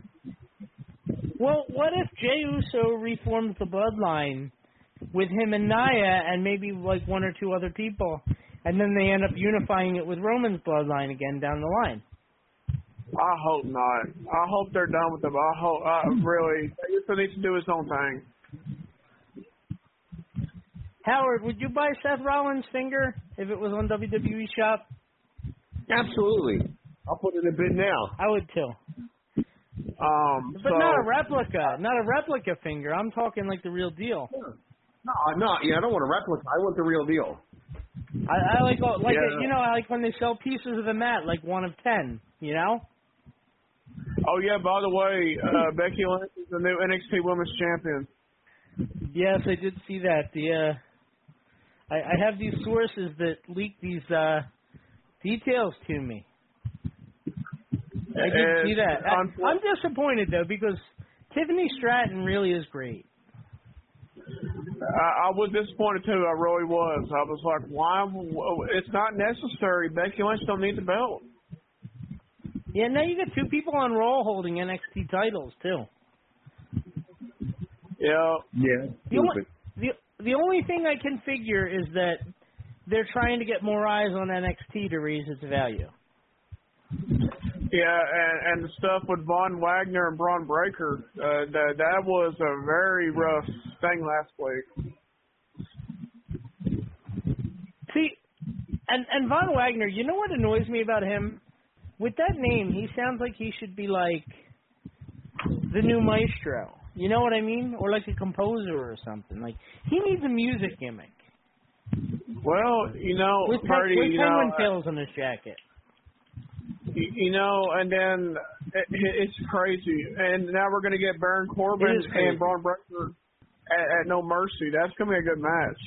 Well, what if Jey Uso reforms the bloodline with him and Nia and maybe like one or two other people, and then they end up unifying it with Roman's bloodline again down the line? I hope not. I hope they're done with them. I hope. I really. Uso needs to do his own thing. Howard, would you buy Seth Rollins' finger if it was on WWE Shop? Absolutely. I'll put it in a bid now. I would too. Um, But so, not a replica, not a replica finger. I'm talking like the real deal. No, no, yeah, I don't want a replica. I want the real deal. I, I like all, like Yeah. you know, I like when they sell pieces of the mat, like one of ten. You know? Oh yeah. By the way, uh, Becky Lynch is the new NXT Women's Champion. Yes, I did see that. The uh, I, I have these sources that leak these uh details to me. I did And see that. I, I'm disappointed though because Tiffany Stratton really is great. I, I was disappointed too. I really was. I was like, why? It's not necessary. Becky Lynch don't need the belt. Yeah, now you got two people on Raw holding NXT titles too. Yeah. Yeah. The only, the the only thing I can figure is that they're trying to get more eyes on NXT to raise its value. Yeah, and, and the stuff with Von Wagner and Bron Breakker, uh, that that was a very rough thing last week. See, and and Von Wagner, you know what annoys me about him? With that name, he sounds like he should be like the new maestro. You know what I mean? Or like a composer or something. Like he needs a music gimmick. Well, you know, With, Purdy, with you penguin know, uh, tails on his jacket. you, know, and then it, it's crazy. And now we're going to get Baron Corbin It is crazy. and Bron Breakker at, at No Mercy. That's going to be a good match.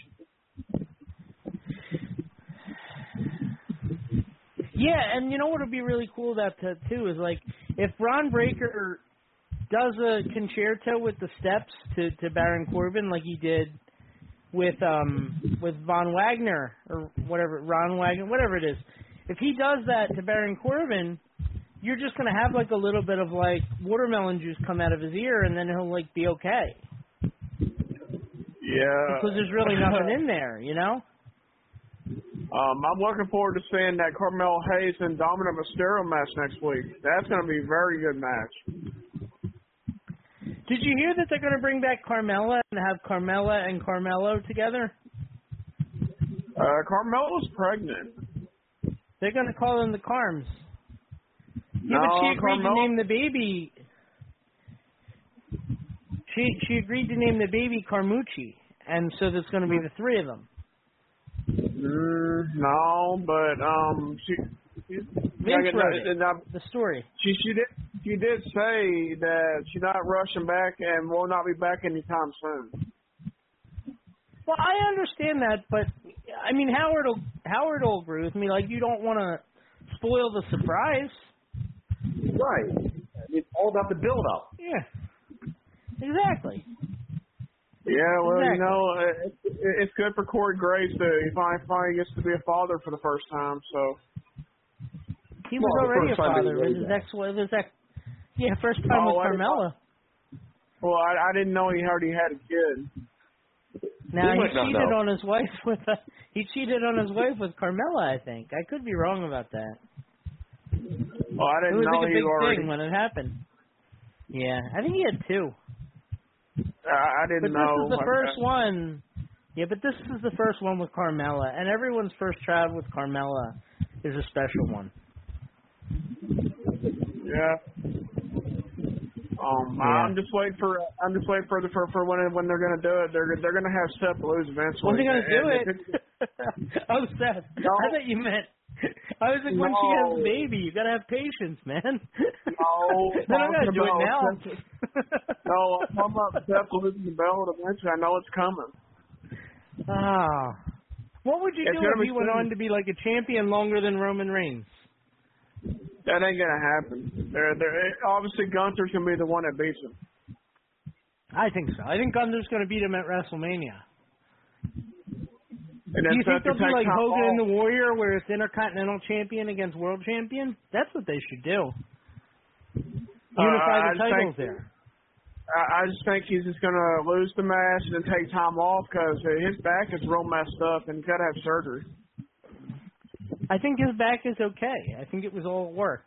Yeah, and you know what would be really cool about that too is like if Ron Breaker does a concerto with the steps to to Baron Corbin like he did with um with Von Wagner or whatever Ron Wagner whatever it is. If he does that to Baron Corbin, you're just gonna have like a little bit of like watermelon juice come out of his ear and then he'll like be okay. Yeah. Because there's really nothing in there, you know? Um, I'm looking forward to seeing that Carmelo Hayes and Dominik Mysterio match next week. That's going to be a very good match. Did you hear that they're gonna bring back Carmella and have Carmella and Carmelo together? Uh, Carmelo's pregnant. They're gonna call them the Carms. Yeah, No, but she agreed Carmella- to name the baby. She she agreed to name the baby Carmucci, and so there's gonna be the three of them. Mm, no, but um, she. she Vince no, wrote it, no, the story. She she did she did say that she's not rushing back and will not be back anytime soon. Well, I understand that, but I mean Howard will Howard will agree with me. Like you don't want to spoil the surprise. Right. It's all about the build up. Yeah. Exactly. Yeah, well, Exactly. you know, it, it- it's good for Corey Graves to he finally finally gets to be a father for the first time. So He was Well, already a father he was his ex with his ex Yeah, first time Oh, with I Carmella. well, I, I didn't know he already had a kid. Now He he, cheated on his wife with uh, he cheated on his wife with Carmella, I think. I could be wrong about that. Well, I It didn't was know like a he big already. thing when it happened. Yeah, I think he had two. I, I didn't but know. this is the like first one. Yeah, but this is the first one with Carmella, and everyone's first travel with Carmella is a special one. Yeah. Um, Yeah. I'm just waiting for I'm just waiting for the for, for when when they're gonna do it. They're they're gonna have Seth lose eventually. When they gonna do it? oh, Seth. No. I thought you meant. I was like, when she has a baby, you gotta have patience, man. No, They're not gonna do it now. No, I'm talking about Seth losing the belt eventually. I know it's coming. Ah. What would you It's do if he went on to be like a champion longer than Roman Reigns? That ain't gonna happen. They're, they're, obviously, Gunther's gonna be the one that beats him. I think so. I think Gunther's going to beat him at WrestleMania. And Do you think they'll can be like top Hogan off. and the Warrior, where it's Intercontinental Champion against World Champion? That's what they should do. Uh, Unify I the titles think- there. I, I just think he's just gonna lose the match and take time off because his back is real messed up and he's gotta have surgery. I think his back is okay. I think it was all work.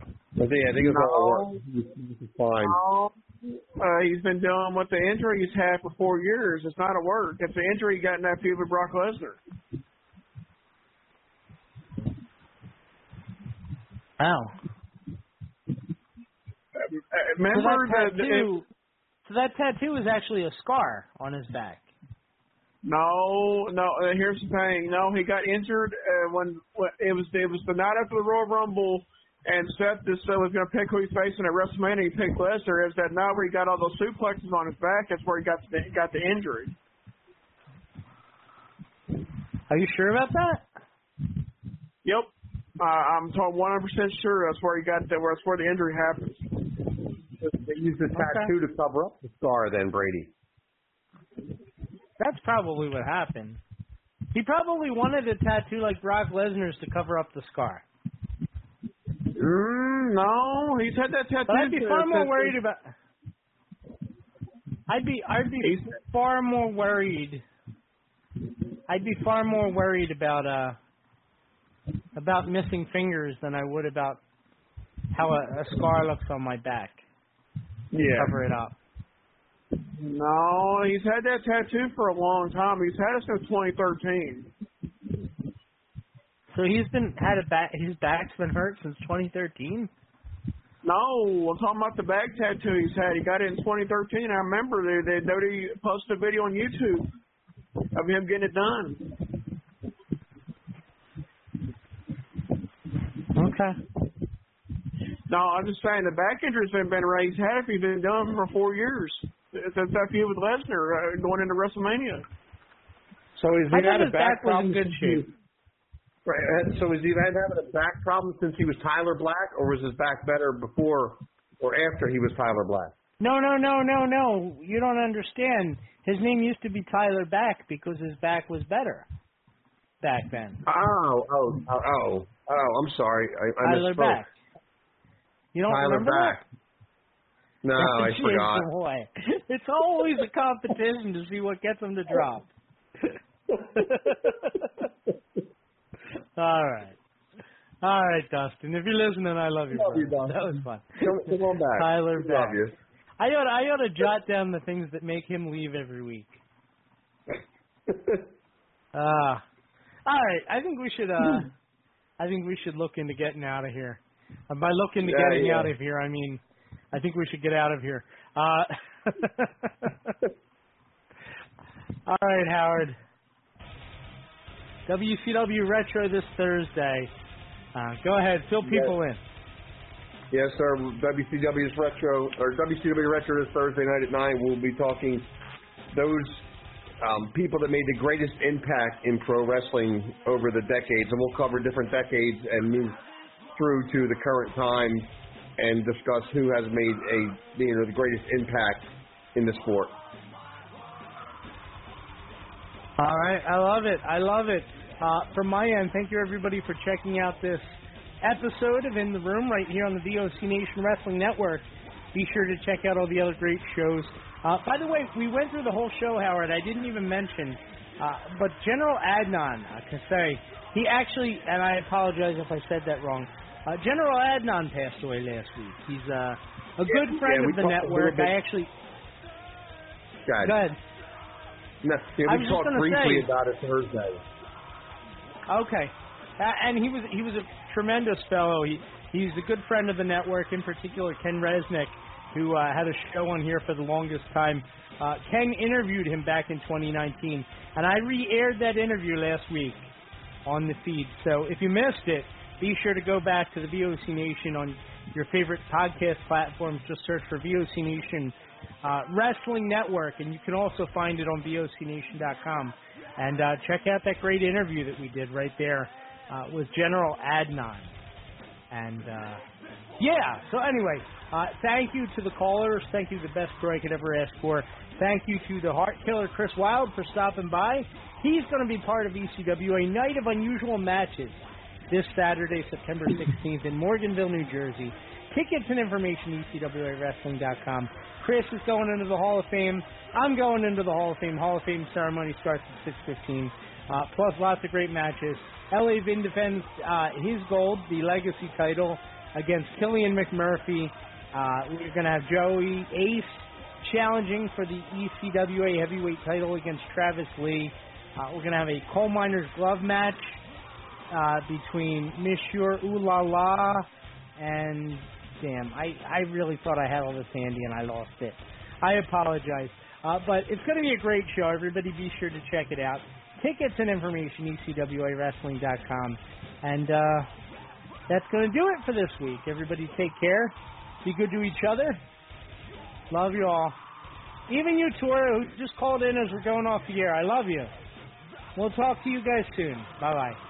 I think I think it's all No. work. This is fine. No. Uh, he's been dealing with the injury he's had for four years. It's not a work. It's an injury he got in that feud with Brock Lesnar. Wow. Uh, So Remember that the, tattoo. So that tattoo is actually a scar on his back. No, no. Uh, here's the thing. No, he got injured uh, when, when it was it was the night after the Royal Rumble, and Seth just uh, was going to pick who he's facing at WrestleMania. He picked Lesnar. Is that now where he got all those suplexes on his back. That's where he got the, got the injury. Are you sure about that? Yep. Uh, I'm 100 percent sure that's where he got that. Where that's where the injury happens. They used the tattoo to cover up the scar, then Brady. That's probably what happened. He probably wanted a tattoo like Brock Lesnar's to cover up the scar. Mm, no, he's had that tattoo. But I'd be far more worried about. I'd be I'd be far more worried. I'd be far more worried about uh about missing fingers than I would about how a, a scar looks on my back. Yeah. Cover it up. No, he's had that tattoo for a long time. He's had it since 2013. So he's been had a back. His back's been hurt since 2013. No, I'm talking about the back tattoo he's had. He got it in 2013. I remember they they Dodie posted a video on YouTube of him getting it done. Okay. No, I'm just saying the back injury's been been raised. Had if he's been done for four years since that feud with Lesnar uh, going into WrestleMania. So is he had thought a his back back in problem? good shape. Right. and So is he been having a back problem since he was Tyler Black, or was his back better before or after he was Tyler Black? No, no, no, no, no. You don't understand. His name used to be Tyler Back because his back was better back then. Oh, oh, oh, oh, oh. I'm sorry. I, I Tyler misspoke. Back. You don't Tyler remember Back. No. I forgot. Boy. It's always a competition to see what gets them to drop. All right. All right, Dustin. If you're listening, I love you. Love you. That was fun. Come, come on back. Tyler We Back. Love you. I ought I ought to jot down the things that make him leave every week. Ah. all right. I think we should uh I think we should look into getting out of here. And by look into Yeah, getting yeah. out of here, I mean I think we should get out of here. Uh All right, Howard. WCW Retro this Thursday. Uh, go ahead, fill people in. Yes, sir. WCW's retro or WCW retro this Thursday night at nine. We'll be talking those um, people that made the greatest impact in pro wrestling over the decades, and we'll cover different decades and move through to the current time and discuss who has made a you know the greatest impact in the sport. All right, I love it. I love it. Uh, from my end, thank you everybody for checking out this episode of In the Room right here on the VOC Nation Wrestling Network. Be sure to check out all the other great shows. Uh, by the way, we went through the whole show, Howard. I didn't even mention, uh, but General Adnan, I can say, he actually, and I apologize if I said that wrong. Uh, General Adnan passed away last week. He's uh, a good Yeah, friend we of the network. I actually, Go ahead. go ahead. No, yeah, we talked briefly say- about it Thursday. Okay, uh, and he was he was a tremendous fellow. He he's a good friend of the network, in particular Ken Resnick, who uh, had a show on here for the longest time. Uh, Ken interviewed him back in 2019, and I re-aired that interview last week on the feed. So if you missed it, be sure to go back to the VOC Nation on your favorite podcast platforms. Just search for VOC Nation uh, Wrestling Network, and you can also find it on VOCNation.com. And uh, check out that great interview that we did right there uh, with General Adnan. And uh, yeah, so anyway, uh, thank you to the callers. Thank you, the best story I could ever ask for. Thank you to the Heart Killer Chris Wylde for stopping by. He's going to be part of ECW, a night of unusual matches this Saturday, September 16th in Morganville, New Jersey. Tickets and information, ECWAWrestling.com. Chris is going into the Hall of Fame. I'm going into the Hall of Fame. Hall of Fame ceremony starts at 6.15, uh, plus lots of great matches. LA Vin defends uh, his gold, the legacy title, against Killian McMurphy. Uh, we're going to have Joey Ace challenging for the ECWA heavyweight title against Travis Lee. Uh, we're going to have a coal miner's glove match uh, between Monsieur Ooh La La and damn, I I really thought I had all this handy and I lost it. I apologize, uh, but it's going to be a great show. Everybody, be sure to check it out. Tickets and information ECWAWrestling.com, and uh, that's going to do it for this week. Everybody, take care. Be good to each other. Love you all. Even you, Tora, who just called in as we're going off the air. I love you. We'll talk to you guys soon. Bye bye.